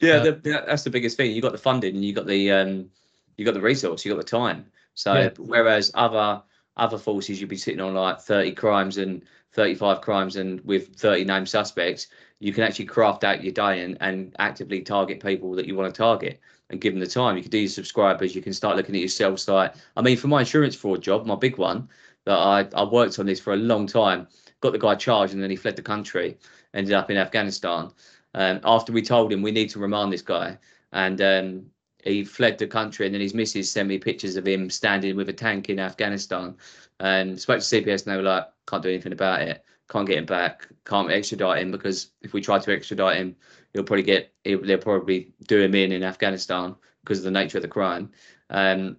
Yeah, uh, the, that's the biggest thing. You got the funding, and you got the um, you got the resource, you got the time. So yeah. whereas other other forces, you'd be sitting on like 30 crimes and 35 crimes and with 30 named suspects, you can actually craft out your day and, and actively target people that you want to target and give them the time. You can do your subscribers, you can start looking at your cell site. I mean, for my insurance fraud job, my big one, that I, I worked on this for a long time got the guy charged, and then he fled the country, ended up in Afghanistan. Um, after we told him we need to remand this guy, and um, he fled the country, and then his missus sent me pictures of him standing with a tank in Afghanistan. And spoke to CPS, and they were like, "Can't do anything about it. Can't get him back. Can't extradite him because if we try to extradite him, he'll probably get. He'll, they'll probably do him in in Afghanistan because of the nature of the crime." Um,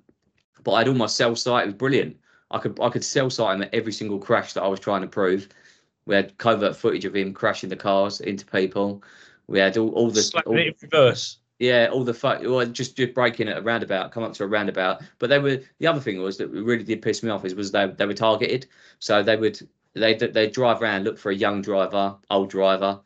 but I had all my cell site. It was brilliant. I could I could cell site him at every single crash that I was trying to prove. We had covert footage of him crashing the cars into people. We had all, all the all, reverse. Yeah, all the fuck, well, just just braking at a roundabout, come up to a roundabout. But they were the other thing was that really did piss me off is was they they were targeted. So they would they they drive around, look for a young driver, old driver,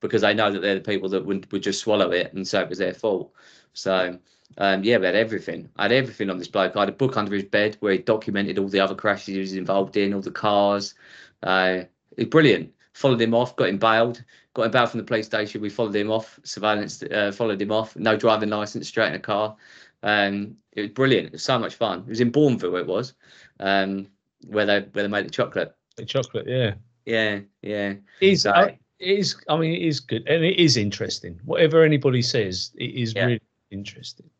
because they know that they're the people that would would just swallow it, and so it was their fault. So um, yeah, we had everything. I had everything on this bloke. I had a book under his bed where he documented all the other crashes he was involved in, all the cars. Uh, it's brilliant. followed him off, got him bailed, got him bailed from the police station. We followed him off, surveillance, uh, followed him off, no driving license, straight in a car. Um, it was brilliant. It was so much fun. It was in Bournville, it was, um, where they where they made the chocolate. The chocolate, yeah. Yeah, yeah. Is So- uh, it is. I mean, it is good and it is interesting. Whatever anybody says, it is Yeah. really interesting.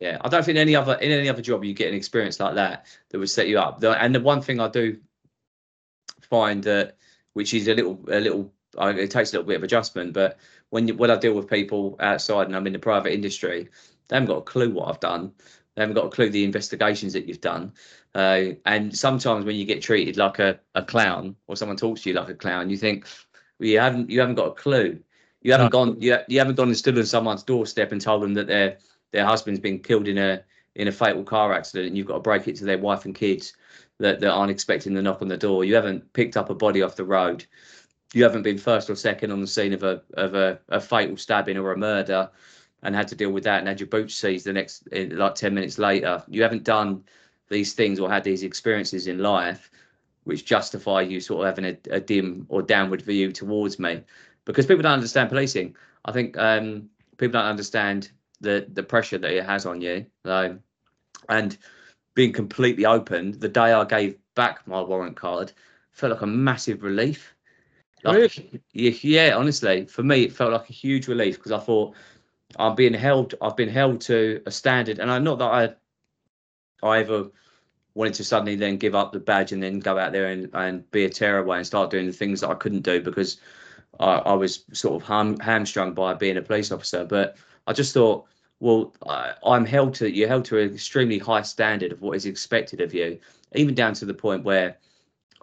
Yeah, I don't think any other in any other job you get an experience like that that would set you up. The, and the one thing I do find that, which is a little a little, I it takes a little bit of adjustment, but when you, when I deal with people outside and I'm in the private industry, they haven't got a clue what I've done. They haven't got a clue the investigations that you've done. Uh, and sometimes when you get treated like a, a clown or someone talks to you like a clown, you think well, you haven't you haven't got a clue. You haven't gone you, you haven't gone and stood on someone's doorstep and told them that their their husband's been killed in a in a fatal car accident and you've got to break it to their wife and kids that, that aren't expecting the knock on the door. You haven't picked up a body off the road. You haven't been first or second on the scene of a of a, a fatal stabbing or a murder and had to deal with that and had your boots seized the next like 10 minutes later. You haven't done these things or had these experiences in life which justify you sort of having a, a dim or downward view towards me because people don't understand policing. I think um, people don't understand the the pressure that it has on you. Um, and being completely open, the day I gave back my warrant card felt like a massive relief. Like, yeah, honestly, for me, it felt like a huge relief because I thought I'm being held. I've been held to a standard, and I'm not that I, I ever wanted to suddenly then give up the badge and then go out there and, and be a tearaway and start doing the things that I couldn't do because I, I was sort of ham, hamstrung by being a police officer. But I just thought, well, I, I'm held to you're held to an extremely high standard of what is expected of you, even down to the point where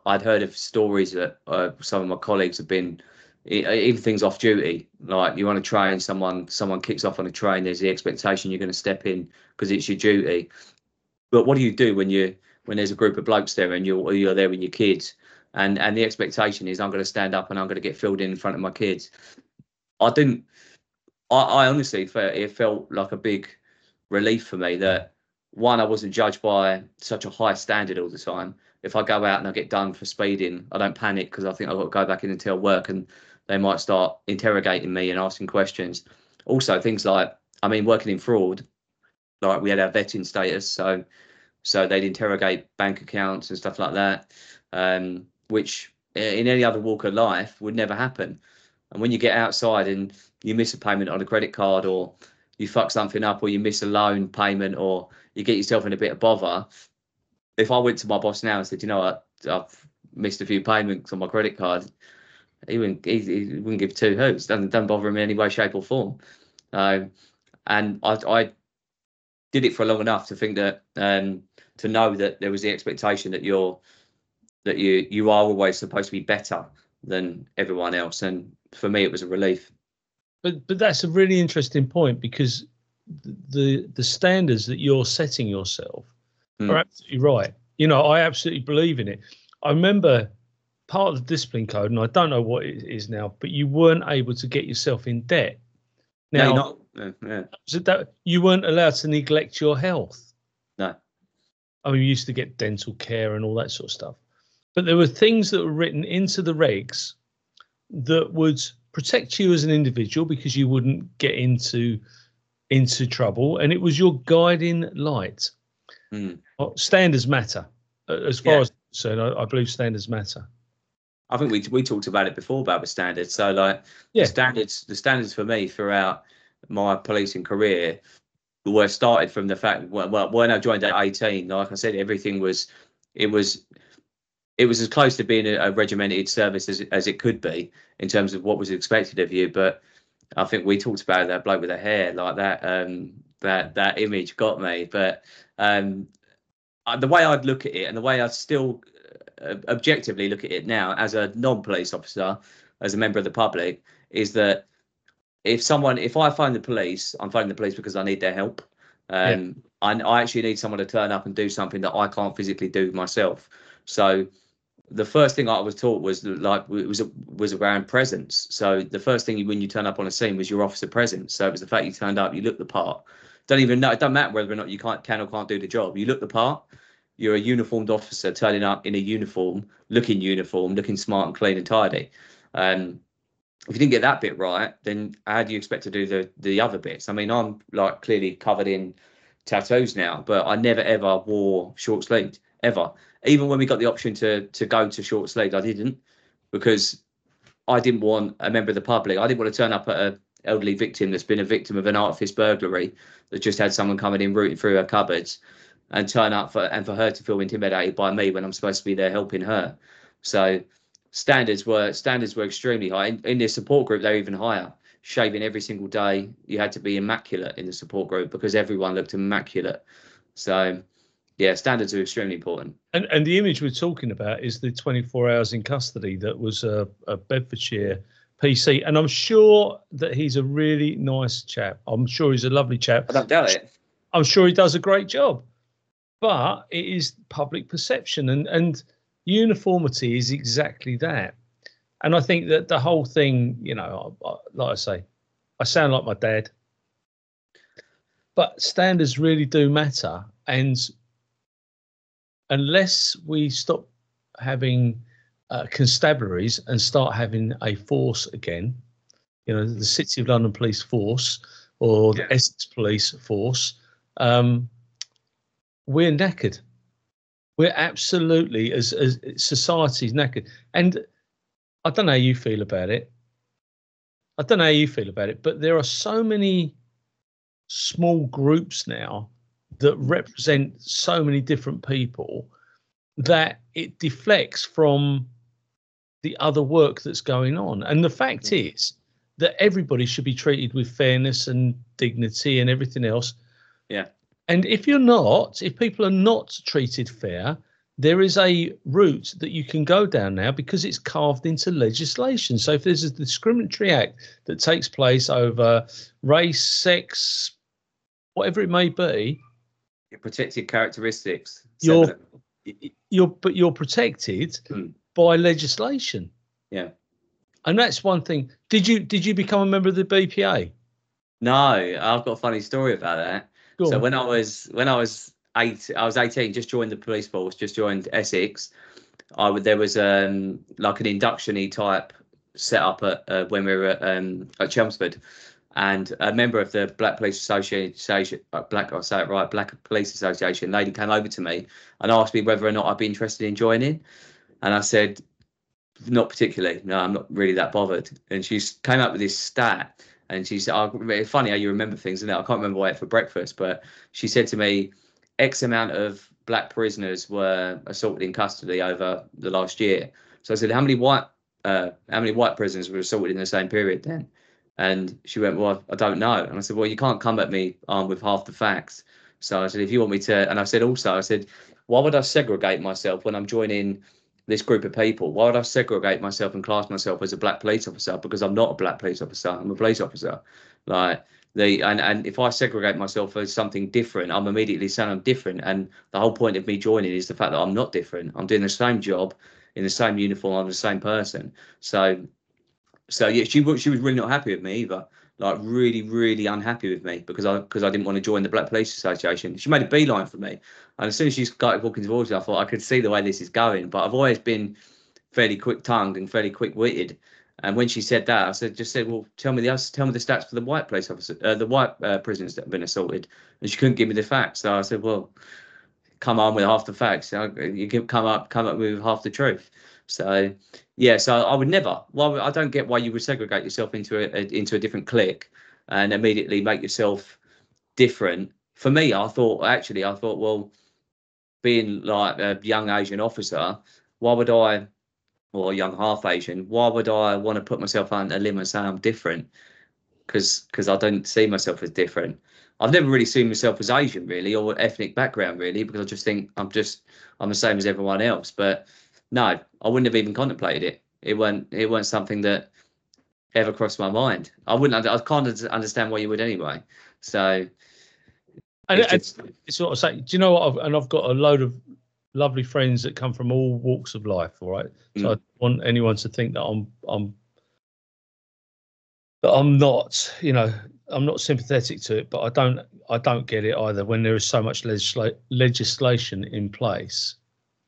I'd heard of stories that uh, some of my colleagues have been even things off duty like you want to train someone someone kicks off on a train there's the expectation you're going to step in because it's your duty. But what do you do when you when there's a group of blokes there and you're you're there with your kids? And and the expectation is i'm going to stand up and i'm going to get filled in in front of my kids. I didn't i, I honestly felt it felt like a big relief for me that one i wasn't judged by such a high standard all the time if i go out and i get done for speeding i don't panic because i think i've got to go back in and tell work and they might start interrogating me and asking questions. Also things like i mean working in fraud like we had our vetting status so so they'd interrogate bank accounts and stuff like that um, which in any other walk of life would never happen. And when you get outside and you miss a payment on a credit card or you fuck something up or you miss a loan payment or you get yourself in a bit of bother if i went to my boss now and said you know what? I've missed a few payments on my credit card he wouldn't he, he wouldn't give two hoots. Doesn't, doesn't bother him in any way shape or form. Um, and I, I did it for long enough to think that um, to know that there was the expectation that you're that you you are always supposed to be better than everyone else. And for me it was a relief. But but that's a really interesting point because the the standards that you're setting yourself Mm. are absolutely right. You know, I absolutely believe in it. I remember part of the discipline code, and I don't know what it is now, but you weren't able to get yourself in debt. no Now, you're not yeah, so that you weren't allowed to neglect your health. No. I mean, we used to get dental care and all that sort of stuff. But there were things that were written into the regs that would protect you as an individual because you wouldn't get into into trouble, and it was your guiding light. Mm. Well, standards matter. As far Yeah. as so I, I believe standards matter. I think we we talked about it before about the standards. So like Yeah. the standards, the standards for me throughout my policing career were started from the fact well, well when I joined at 18, like I said, everything was it was it was as close to being a, a regimented service as as it could be in terms of what was expected of you. But I think we talked about that bloke with the hair like that. Um, that that image got me. But um, uh, the way I'd look at it and the way I still uh, objectively look at it now as a non-police officer, as a member of the public, is that if someone, if I phone the police, I'm phoning the police because I need their help. Um, and I actually need someone to turn up and do something that I can't physically do myself. So the first thing I was taught was like it was was around presence. So the first thing you, when you turn up on a scene was your officer presence. So it was the fact you turned up, you looked the part. Don't even know. It doesn't matter whether or not you can't can or can't do the job. You look the part. You're a uniformed officer turning up in a uniform, looking uniform, looking smart and clean and tidy. Um, if you didn't get that bit right, then how do you expect to do the the other bits? I mean, I'm like clearly covered in tattoos now, but I never ever wore short sleeved ever. Even when we got the option to to go to short sleeved, I didn't because I didn't want a member of the public. I didn't want to turn up at a elderly victim that's been a victim of an artifice burglary that just had someone coming in rooting through her cupboards and turn up for and for her to feel intimidated by me when I'm supposed to be there helping her. So standards were standards were extremely high. In, in the support group, they're even higher. Shaving every single day, you had to be immaculate in the support group because everyone looked immaculate. So yeah, standards are extremely important. And and the image we're talking about is the 24 hours in custody that was a, a Bedfordshire PC, and I'm sure that he's a really nice chap. I'm sure he's a lovely chap. I don't doubt it. I'm sure he does a great job, but it is public perception, and and uniformity is exactly that. And I think that the whole thing, you know, like I say, I sound like my dad, but standards really do matter, and unless we stop having uh, constabularies and start having a force again, you know, the City of London Police Force or the yeah. Essex Police Force, um, we're knackered. We're absolutely, as, as society's knackered. And I don't know how you feel about it. I don't know how you feel about it, but there are so many small groups now that represent so many different people that it deflects from the other work that's going on. And the fact mm. is that everybody should be treated with fairness and dignity and everything else. Yeah. And if you're not, if people are not treated fair, there is a route that you can go down now because it's carved into legislation. So if there's a discriminatory act that takes place over race, sex, whatever it may be, your protected characteristics. You're, you're, but you're protected mm. By legislation. Yeah, and that's one thing. Did you did you become a member of the BPA? No, I've got a funny story about that. Go so on. when I was when I was eight, I was eighteen, just joined the police force, just joined Essex. I would there was um like an inductiony type set up at uh, when we were at, um, at Chelmsford, and a member of the Black Police Association, uh, Black, I'll say it right, Black Police Association lady came over to me and asked me whether or not I'd be interested in joining. And I said, not particularly. No, I'm not really that bothered. And she came up with this stat. And she said, oh, it's funny how you remember things, it? I can't remember what I ate for breakfast, but she said to me, X amount of black prisoners were assaulted in custody over the last year. So I said, how many white uh, how many white prisoners were assaulted in the same period then? And she went, Well, I don't know. And I said, Well, you can't come at me armed with half the facts. So I said, If you want me to, and I said also, I said, Why would I segregate myself when I'm joining this group of people? Why would I segregate myself and class myself as a black police officer? Because I'm not a black police officer, I'm a police officer. Like, the and, and if I segregate myself as something different, I'm immediately saying I'm different. And the whole point of me joining is the fact that I'm not different. I'm doing the same job in the same uniform. I'm the same person. So so yeah, she she was really not happy with me either. Like really, really unhappy with me because I because I didn't want to join the Black Police Association. She made a beeline for me, and as soon as she started walking towards me, I thought I could see the way this is going. But I've always been fairly quick tongued and fairly quick witted. And when she said that, I said, just said, well, tell me the tell me the stats for the white police officer, uh, the white uh, prisoners that have been assaulted. And she couldn't give me the facts. So I said, well, come on with half the facts. You can come up come up with half the truth. So yeah, so I would never. Well, I don't get why you would segregate yourself into a, a into a different clique and immediately make yourself different. For me, I thought actually, I thought, well, being like a young Asian officer, why would I, or a young half Asian, why would I want to put myself on a limb and say I'm different? Because because I don't see myself as different. I've never really seen myself as Asian, really, or ethnic background, really, because I just think I'm just I'm the same as everyone else. But no, I wouldn't have even contemplated it. It weren't it weren't something that ever crossed my mind. I wouldn't. I can't understand why you would anyway. So. And it's, just, it's sort of say, do you know what? I've, and I've got a load of lovely friends that come from all walks of life. All right, so mm. I want anyone to think that I'm I'm that I'm not, you know, I'm not sympathetic to it, but I don't I don't get it either when there is so much legisla- legislation in place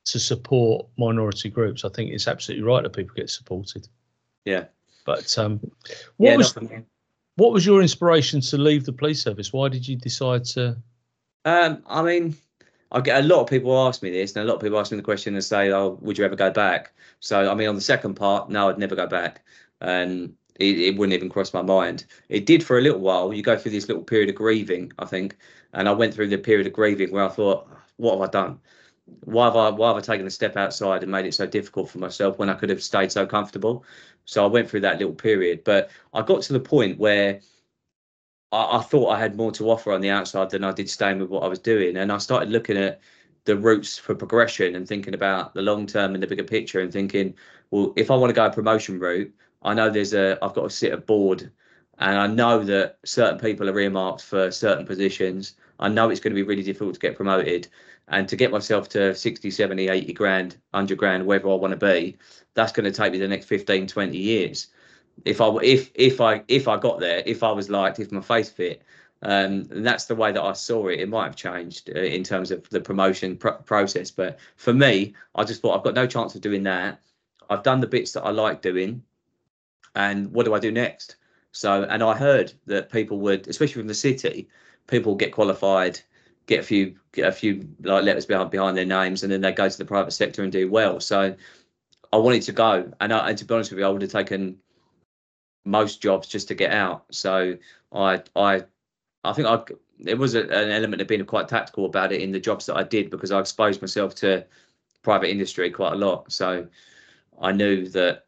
to support minority groups. I think it's absolutely right that people get supported. Yeah. But um, what yeah, was not for me. what was your inspiration to leave the police service? Why did you decide to? Um, I mean, I get a lot of people ask me this, and a lot of people ask me the question and say, "Oh, would you ever go back?" So, I mean, on the second part, no, I'd never go back. Um, it, it wouldn't even cross my mind. It did for a little while. You go through this little period of grieving, I think, and I went through the period of grieving where I thought, "What have I done? Why have I why have I taken a step outside and made it so difficult for myself when I could have stayed so comfortable?" So I went through that little period, but I got to the point where I, I thought I had more to offer on the outside than I did staying with what I was doing. And I started looking at the routes for progression and thinking about the long term and the bigger picture and thinking, well, if I want to go a promotion route, I know there's a I've got to sit a board and I know that certain people are earmarked for certain positions. I know it's going to be really difficult to get promoted and to get myself to 60, 70, 80 grand, 100 grand, wherever I want to be, that's going to take me the next 15, 20 years if I if if I if I got there, if I was liked, if my face fit, um, and that's the way that I saw it. It might have changed uh, in terms of the promotion pr- process, but for me, I just thought I've got no chance of doing that. I've done the bits that I like doing, and what do I do next? So, and I heard that people would, especially from the city, people get qualified, get a few get a few like letters behind behind their names, and then they go to the private sector and do well. So, I wanted to go, and, I, and to be honest with you, I would have taken most jobs just to get out. So I I I think I there was a, an element of being quite tactical about it in the jobs that I did because I exposed myself to private industry quite a lot. So I knew that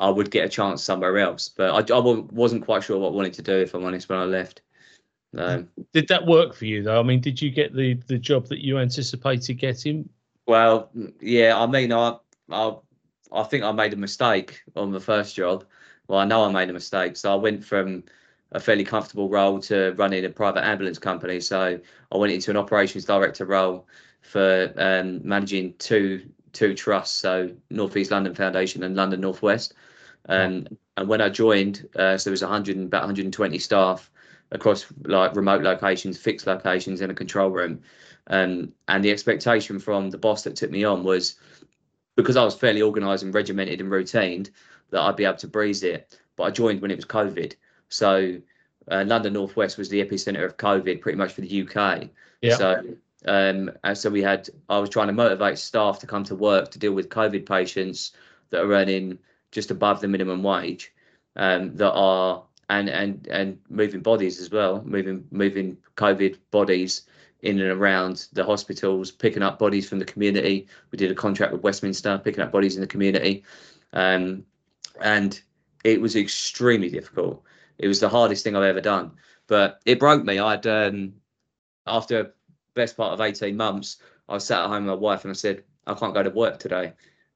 I would get a chance somewhere else, but I, I wasn't quite sure what I wanted to do if I'm honest when I left. Um, did that work for you though? I mean, did you get the the job that you anticipated getting? Well, yeah, I mean, I I I think I made a mistake on the first job well, I know I made a mistake. So I went from a fairly comfortable role to running a private ambulance company. So I went into an operations director role for um, managing two two trusts, so North East London Foundation and London Northwest. Um, and when I joined, uh, so there was 100 about 120 staff across like remote locations, fixed locations, in a control room. Um, and the expectation from the boss that took me on was because I was fairly organised and regimented and routined, that I'd be able to breeze it. But I joined when it was COVID. So uh, London Northwest was the epicenter of COVID pretty much for the UK. Yeah. So um, and so we had I was trying to motivate staff to come to work to deal with COVID patients that are earning just above the minimum wage, um, that are and and and moving bodies as well, moving moving COVID bodies in and around the hospitals, picking up bodies from the community. We did a contract with Westminster, picking up bodies in the community. Um, and it was extremely difficult. It was the hardest thing I've ever done, but it broke me. I'd um, after best part of eighteen months, I sat at home with my wife and I said, I can't go to work today.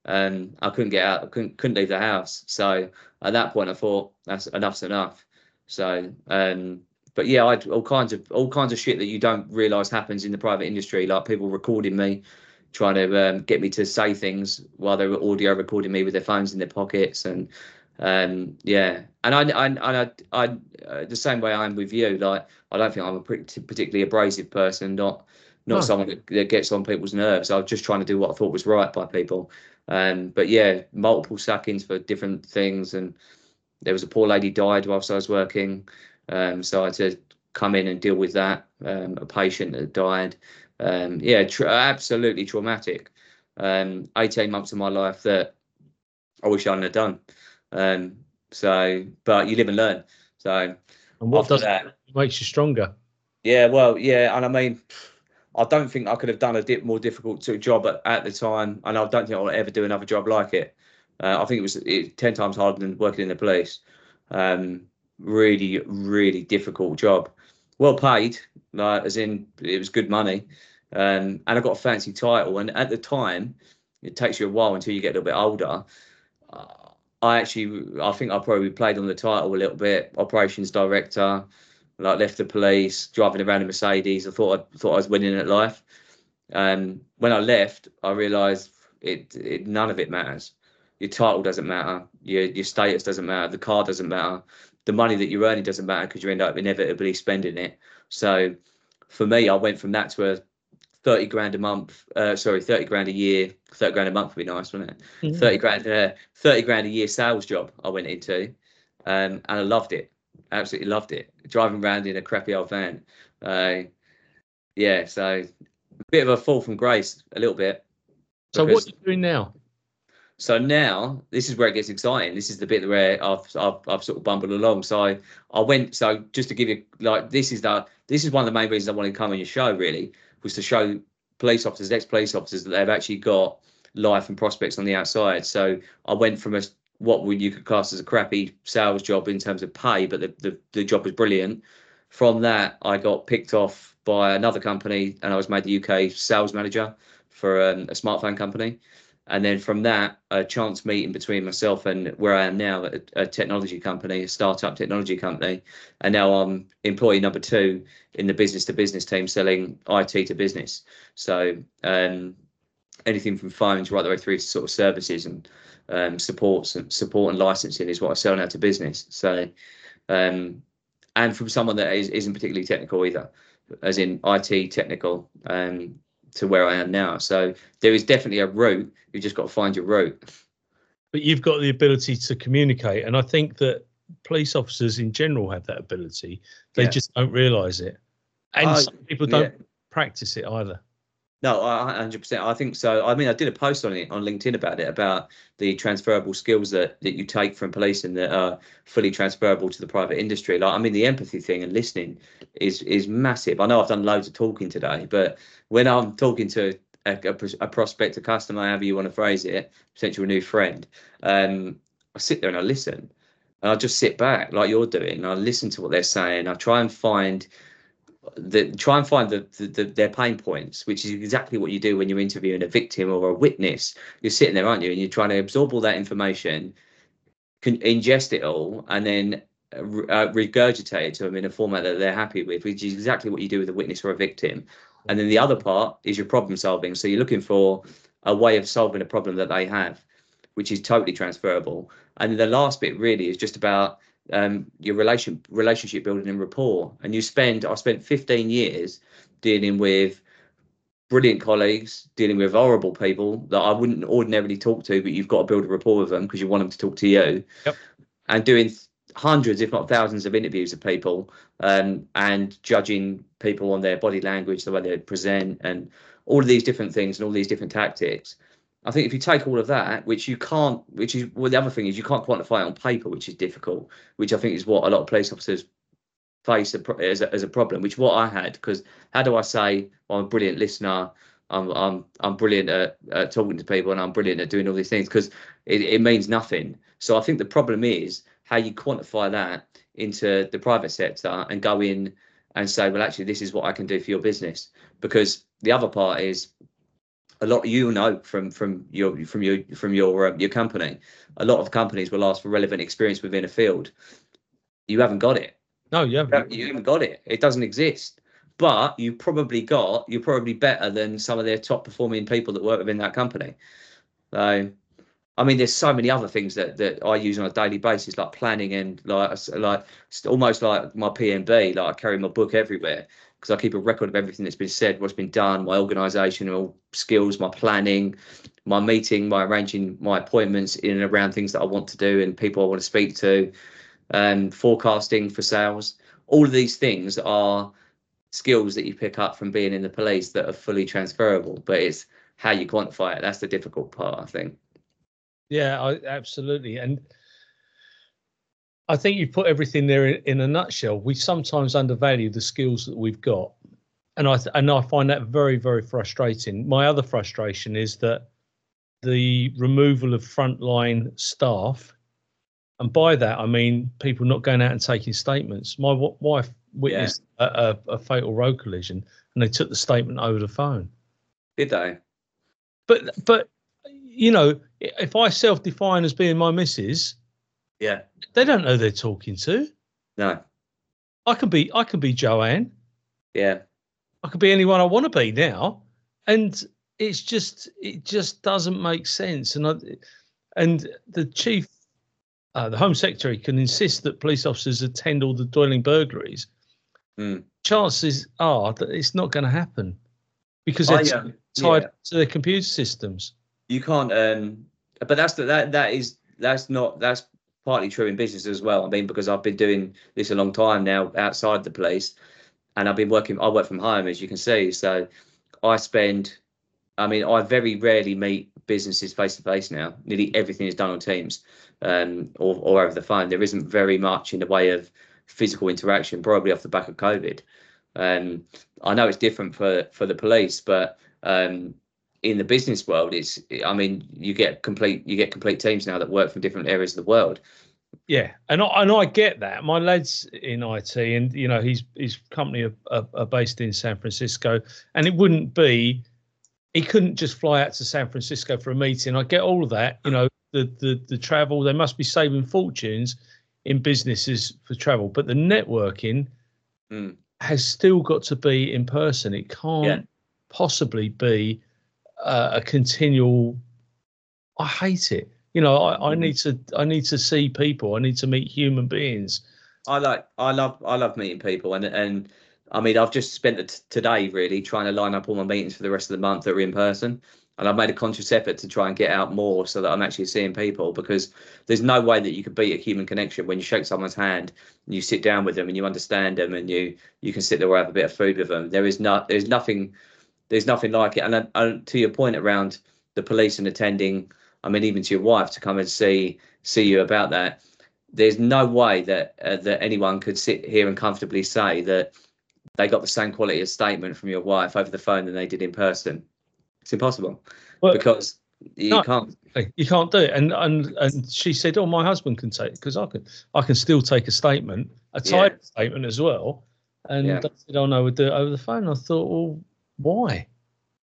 And I couldn't get out. I couldn't couldn't leave the house. So at that point, I thought that's enough's enough. So um, but yeah, I all kinds of all kinds of shit that you don't realise happens in the private industry, like people recording me, trying to um, get me to say things while they were audio recording me with their phones in their pockets and um, yeah and I, I, I, I uh, the same way I'm with you like I don't think I'm a particularly abrasive person not not no. someone that, that, gets on people's nerves I was just trying to do what I thought was right by people um, but yeah multiple sackings for different things and there was a poor lady died whilst I was working um, so I had to come in and deal with that um, a patient that died um, yeah, tra- absolutely traumatic. Um, 18 months of my life that I wish I hadn't have done. Um, so, but you live and learn. So, and what does that makes you stronger? Yeah, well, yeah, and I mean, I don't think I could have done a bit more difficult job at, at the time, and I don't think I'll ever do another job like it. Uh, I think it was it, ten times harder than working in the police. Um, really, really difficult job. Well paid, like as in it was good money, um, and I got a fancy title. And at the time, it takes you a while until you get a little bit older. Uh, I actually, I think I probably played on the title a little bit. Operations director, like left the police, driving around in Mercedes. I thought I thought I was winning at life. Um, when I left, I realised it, it none of it matters. Your title doesn't matter. Your your status doesn't matter. The car doesn't matter. The money that you're earning doesn't matter because you end up inevitably spending it. So, for me, I went from that to a thirty grand a month. Uh, sorry, thirty grand a year. Thirty grand a month would be nice, wouldn't it? Mhm. Thirty grand, uh, thirty grand a year sales job. I went into, um, and I loved it. Absolutely loved it. Driving around in a crappy old van. Uh, yeah, so a bit of a fall from grace, a little bit. So because- what are you doing now? so now this is where it gets exciting. This is the bit where I've I've, I've sort of bumbled along. So I, I went. So just to give you like this is the this is one of the main reasons I wanted to come on your show. Really was to show police officers, ex police officers, that they've actually got life and prospects on the outside. So I went from a what would you could class as a crappy sales job in terms of pay, but the the, the job was brilliant. From that, I got picked off by another company, and I was made the UK sales manager for um, a smartphone company. And then from that, a chance meeting between myself and where I am now, a, a technology company, a startup technology company, and now I'm employee number two in the business to business team selling IT to business. So um, anything from phones right the way through to sort of services and um, supports and support and licensing is what I sell now to business. So um, and from someone that is, isn't particularly technical either, as in IT technical. Um, to where I am now. So there is definitely a route. You've just got to find your route. But you've got the ability to communicate, and I think that police officers in general have that ability. They Yeah. just don't realise it, and Oh, some people don't yeah. practice it either. No, hundred percent. I think so. I mean, I did a post on it on LinkedIn about it about the transferable skills that that you take from policing that are fully transferable to the private industry. Like, I mean, the empathy thing and listening is is massive. I know I've done loads of talking today, but when I'm talking to a, a, a prospect, a customer, however you want to phrase it, potential new friend, um, I sit there and I listen, and I just sit back like you're doing. And I listen to what they're saying. I try and find the try and find the, the, the their pain points, which is exactly what you do when you're interviewing a victim or a witness. You're sitting there, aren't you? And you're trying to absorb all that information, can ingest it all, and then uh, uh, regurgitate it to them in a format that they're happy with, which is exactly what you do with a witness or a victim. And then the other part is your problem solving. So you're looking for a way of solving a problem that they have, which is totally transferable. And the last bit really is just about um, your relation relationship building and rapport. And you spend I spent 15 years dealing with brilliant colleagues, dealing with horrible people that I wouldn't ordinarily talk to, but you've got to build a rapport with them because you want them to talk to you. Yep. And doing hundreds, if not thousands, of interviews of people um, and judging people on their body language, the way they present, and all of these different things and all these different tactics. I think if you take all of that, which you can't, which is well, the other thing is you can't quantify it on paper, which is difficult, which I think is what a lot of police officers face as, a, as a problem. Which what I had because how do I say well, I'm a brilliant listener, I'm I'm I'm brilliant at, at talking to people, and I'm brilliant at doing all these things because it, it means nothing. So I think the problem is how you quantify that into the private sector and go in and say, well, actually, this is what I can do for your business. Because the other part is a lot you know from from your from your from your um, your company. A lot of companies will ask for relevant experience within a field. You haven't got it. No, you haven't. you haven't got it. It doesn't exist. But you probably got you're probably better than some of their top performing people that work within that company. So I mean, there's so many other things that, that I use on a daily basis, like planning and like like almost like my PNB. Like I carry my book everywhere because I keep a record of everything that's been said, what's been done, my organisational skills, my planning, my meeting, my arranging my appointments in and around things that I want to do and people I want to speak to, and forecasting for sales. All of these things are skills that you pick up from being in the police that are fully transferable, but it's how you quantify it. That's the difficult part, I think. Yeah, I, absolutely. And I think you put everything there in, in a nutshell. We sometimes undervalue the skills that we've got, and I th- and I find that very very frustrating. My other frustration is that the removal of frontline staff, and by that I mean people not going out and taking statements. My w- wife witnessed a, a, a fatal road collision, and they took the statement over the phone. Did they? But but you know, if I self-define as being my missus, Yeah. they don't know they're talking to. No. I can be I can be Joanne. Yeah. I could be anyone I want to be now, and it's just it just doesn't make sense. And I, and the chief, uh, the Home Secretary can insist that police officers attend all the dwelling burglaries. Mm. Chances are that it's not going to happen because they're um, tied yeah. to their computer systems. You can't um but that's the, that that is that's not that's partly true in business as well i mean because i've been doing this a long time now outside the place and i've been working i work from home as you can see so i spend i mean i very rarely meet businesses face to face now. Nearly everything is done on teams um or, or over the phone. There isn't very much in the way of physical interaction probably off the back of covid. Um i know it's different for for the police but um in the business world it's i mean you get complete you get complete teams now that work from different areas of the world Yeah, and I, and I get that. My lad's in IT, and you know his his company are, are, are based in San Francisco, and it wouldn't be he couldn't just fly out to San Francisco for a meeting. I get all of that. You know the the the travel. They must be saving fortunes in businesses for travel, but the networking Mm. has still got to be in person. It can't Yeah. possibly be uh, a continual. I hate it. You know, I, I Mm. need to I need to see people. I need to meet human beings. i like i love i love meeting people and and i mean i've just spent today really trying to line up all my meetings for the rest of the month that are in person and i've made a conscious effort to try and get out more so that i'm actually seeing people because there's no way that you could beat a human connection when you shake someone's hand and you sit down with them and you understand them and you you can sit there or have a bit of food with them there is not there's nothing there's nothing like it and, uh, and to your point around the police and attending i mean even to your wife to come and see see you about that there's no way that uh, that anyone could sit here and comfortably say that they got the same quality of statement from your wife over the phone than they did in person it's impossible Well, because you no. can't You can't do it. And and and she said, "Oh, my husband can take because I can I can still take a statement, a Yeah. typed statement as well." And Yeah. they said, "Oh no, we'll do it over the phone." I thought, well, why?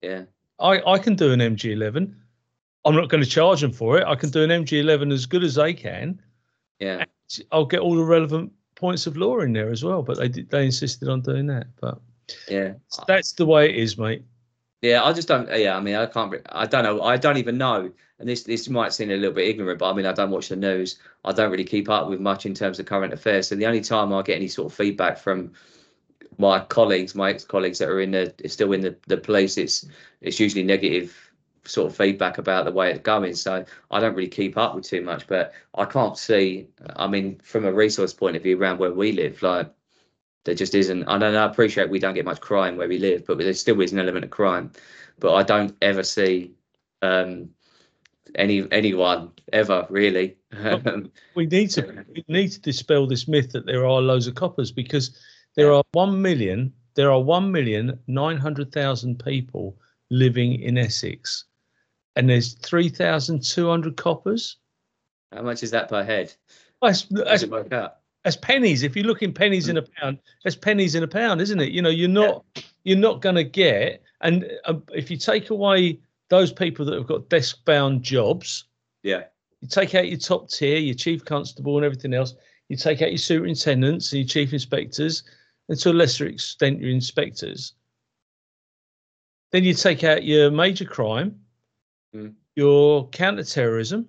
yeah I I can do an MG11. I'm not going to charge them for it. I can do an MG11 as good as they can. yeah I'll get all the relevant points of law in there as well. But they did, they insisted on doing that. But yeah that's the way it is, mate. Yeah, I just don't. Yeah, I mean, I can't. I don't know. I don't even know. And this this might seem a little bit ignorant, but I mean, I don't watch the news. I don't really keep up with much in terms of current affairs. So the only time I get any sort of feedback from my colleagues, my ex colleagues that are in the still in the the police, it's it's usually negative sort of feedback about the way it's going. So I don't really keep up with too much. But I can't see. I mean, from a resource point of view, around where we live, like there just isn't. I don't know. I appreciate we don't get much crime where we live, but there still is an element of crime. But I don't ever see um, any anyone ever really. We need to we need to dispel this myth that there are loads of coppers because there are one million there are one million nine hundred thousand people living in Essex, and there's three thousand two hundred coppers. how much is that per head? That's, that's, it work out? that's pennies. If you look in pennies in a pound, that's pennies in a pound, isn't it? You know, you're not you're not going to get. And uh, if you take away those people that have got desk bound jobs, Yeah, you take out your top tier, your chief constable, and everything else. You take out your superintendents and your chief inspectors, and to a lesser extent, your inspectors. Then you take out your major crime, Mm. your counter-terrorism,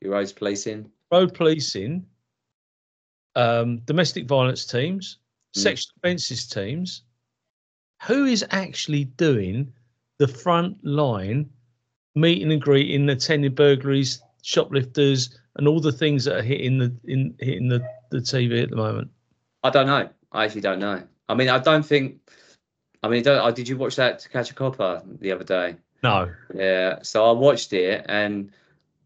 your roads policing. road policing, um, domestic violence teams, Mm. sexual offences teams. Who is actually doing the front line meeting and greeting, attending burglaries, shoplifters, and all the things that are hitting the in hitting the, the TV at the moment? I don't know. I actually don't know. I mean, I don't think. I mean, don't, uh, did you watch that To Catch a Copper the other day? No. Yeah, so I watched it and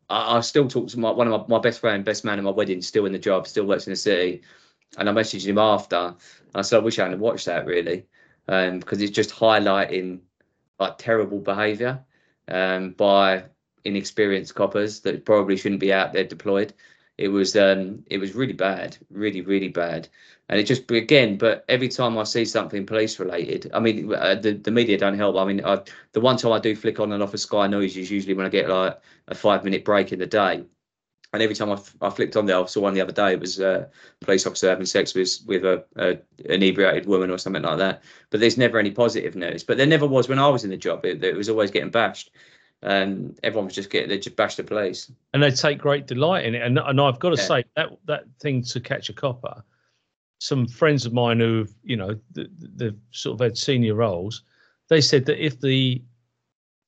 I, I still talk to my one of my, my best friend, best man in my wedding, still in the job, still works in the city. And I messaged him after. And I said, I wish I hadn't watched that really. Um, because it's just highlighting like terrible behaviour um by inexperienced coppers that probably shouldn't be out there deployed. It was um it was really bad, really, really bad. And it just again, but every time I see something police related, I mean, uh, the the media don't help. I mean, I, the one time I do flick on and off of Sky News is usually when I get like a five minute break in the day. And every time I, f- I flicked on there, I saw one the other day. It was uh, a police officer having sex with with a, a inebriated woman or something like that. But there's never any positive news. But there never was when I was in the job. It, it was always getting bashed, and everyone was just getting they just bashed the police. and they take great delight in it. And and I've got to Yeah. say that that thing to catch a copper. Some friends of mine who've you know th- th- they've sort of had senior roles, they said that if the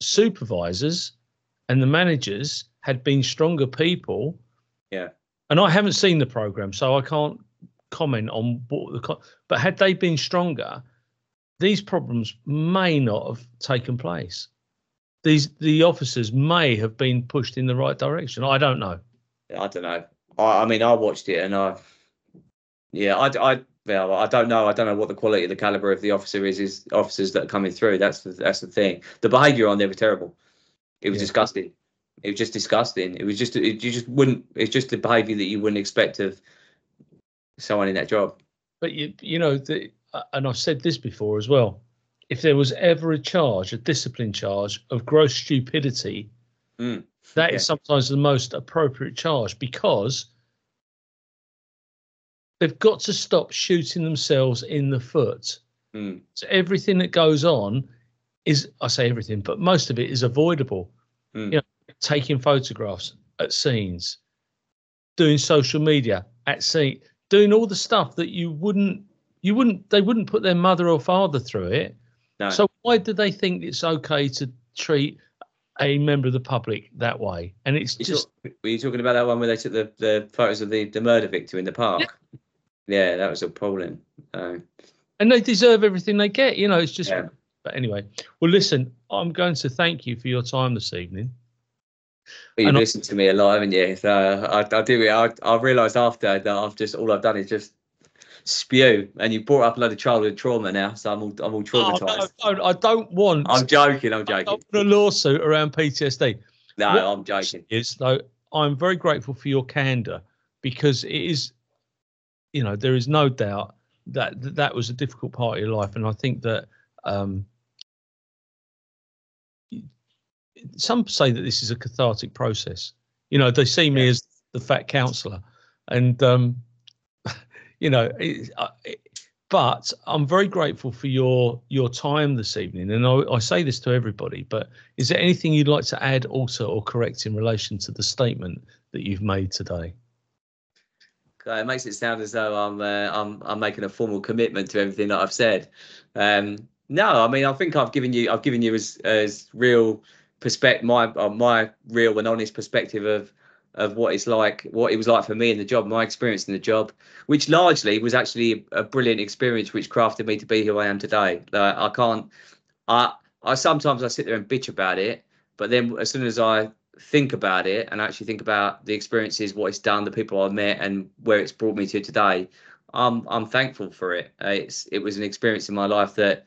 supervisors and the managers had been stronger people, Yeah. and I haven't seen the program, so I can't comment on what the. But had they been stronger, these problems may not have taken place. These the officers may have been pushed in the right direction. I don't know. I don't know. I, I mean, I watched it and I, yeah, I, I, well, I don't know. I don't know what the quality, the caliber of the officer is. Is officers that are coming through. That's the that's the thing. The behaviour on there was terrible. It was Yeah. disgusting. It was just disgusting. It was just it, you just wouldn't. It's just the behaviour that you wouldn't expect of someone in that job. But you you know the uh, and I've said this before as well. If there was ever a charge, a discipline charge of gross stupidity, Mm, that is yeah. sometimes the most appropriate charge because they've got to stop shooting themselves in the foot. Mm, So everything that goes on is I say everything, but most of it is avoidable. Mm. You know, taking photographs at scenes, doing social media at scene, doing all the stuff that you wouldn't you wouldn't they wouldn't put their mother or father through it. No. So why do they think it's okay to treat a member of the public that way? And it's You just talk- were you talking about that one where they took the, the photos of the, the murder victim in the park? Yeah, that was appalling. And they deserve everything they get. You know, it's just. Yeah. But anyway, well, listen, I'm going to thank you for your time this evening. But you've And I- to me a lot, haven't you? So I, I do. I, I realised after that I've just all I've done is just spew, and you brought up a load of childhood trauma now, so I'm all I'm all Oh, traumatized. no, no, I don't want. I'm joking. I'm joking. a lawsuit around PTSD. No, what- I'm joking. Is though, I'm very grateful for your candor because it is, you know, there is no doubt that that, was a difficult part of your life, and I think that um, some say that this is a cathartic process. You know, they see me Yeah. as the fat counsellor, and um, you know, I- it, but I'm very grateful for your your time this evening, and I, I say this to everybody. But is there anything you'd like to add, alter, or correct in relation to the statement that you've made today? Uh, It makes it sound as though I'm uh, I'm I'm making a formal commitment to everything that I've said. Um, no, I mean I think I've given you I've given you as as real perspective my uh, my real and honest perspective of of what it's like what it was like for me in the job my experience in the job which largely was actually a brilliant experience which crafted me to be who I am today. Like, I can't I I sometimes I sit there and bitch about it, but then as soon as I think about it and actually think about the experiences, what it's done, the people I've met, and where it's brought me to today, I'm I'm thankful for it. It's it was an experience in my life that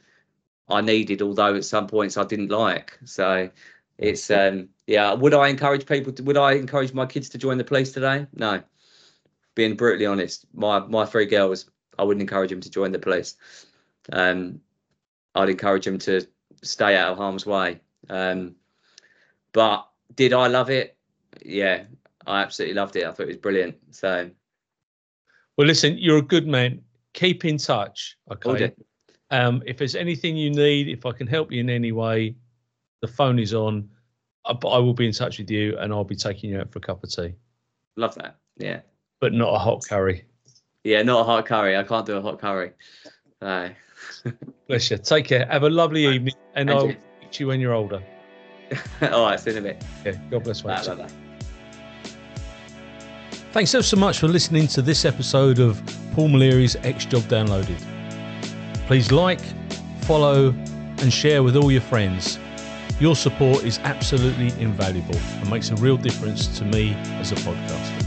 I needed, although at some points I didn't like. So it's um yeah. Would I encourage people? To, would I encourage my kids to join the police today? No. Being brutally honest, my my three girls, I wouldn't encourage them to join the police. Um, I'd encourage them to stay out of harm's way. Um, but did I love it? Yeah, I absolutely loved it. I thought it was brilliant. So Well, listen, you're a good man. Keep in touch, okay? Um, if there's anything you need, if I can help you in any way, the phone is on. Uh, I, I will be in touch with you, and I'll be taking you out for a cup of tea, love that. Yeah, but not a hot curry. yeah, not a hot curry. I can't do a hot curry. No. Bless you. Take care. Have a lovely evening, and And I'll you. speak to you when you're older. All right, see you in a bit. Yeah. God bless. Bye, mate. bye, bye. Thanks ever so much for listening to this episode of Paul Maleri's X Job Downloaded. Please like, follow, and share with all your friends. Your support is absolutely invaluable and makes a real difference to me as a podcaster.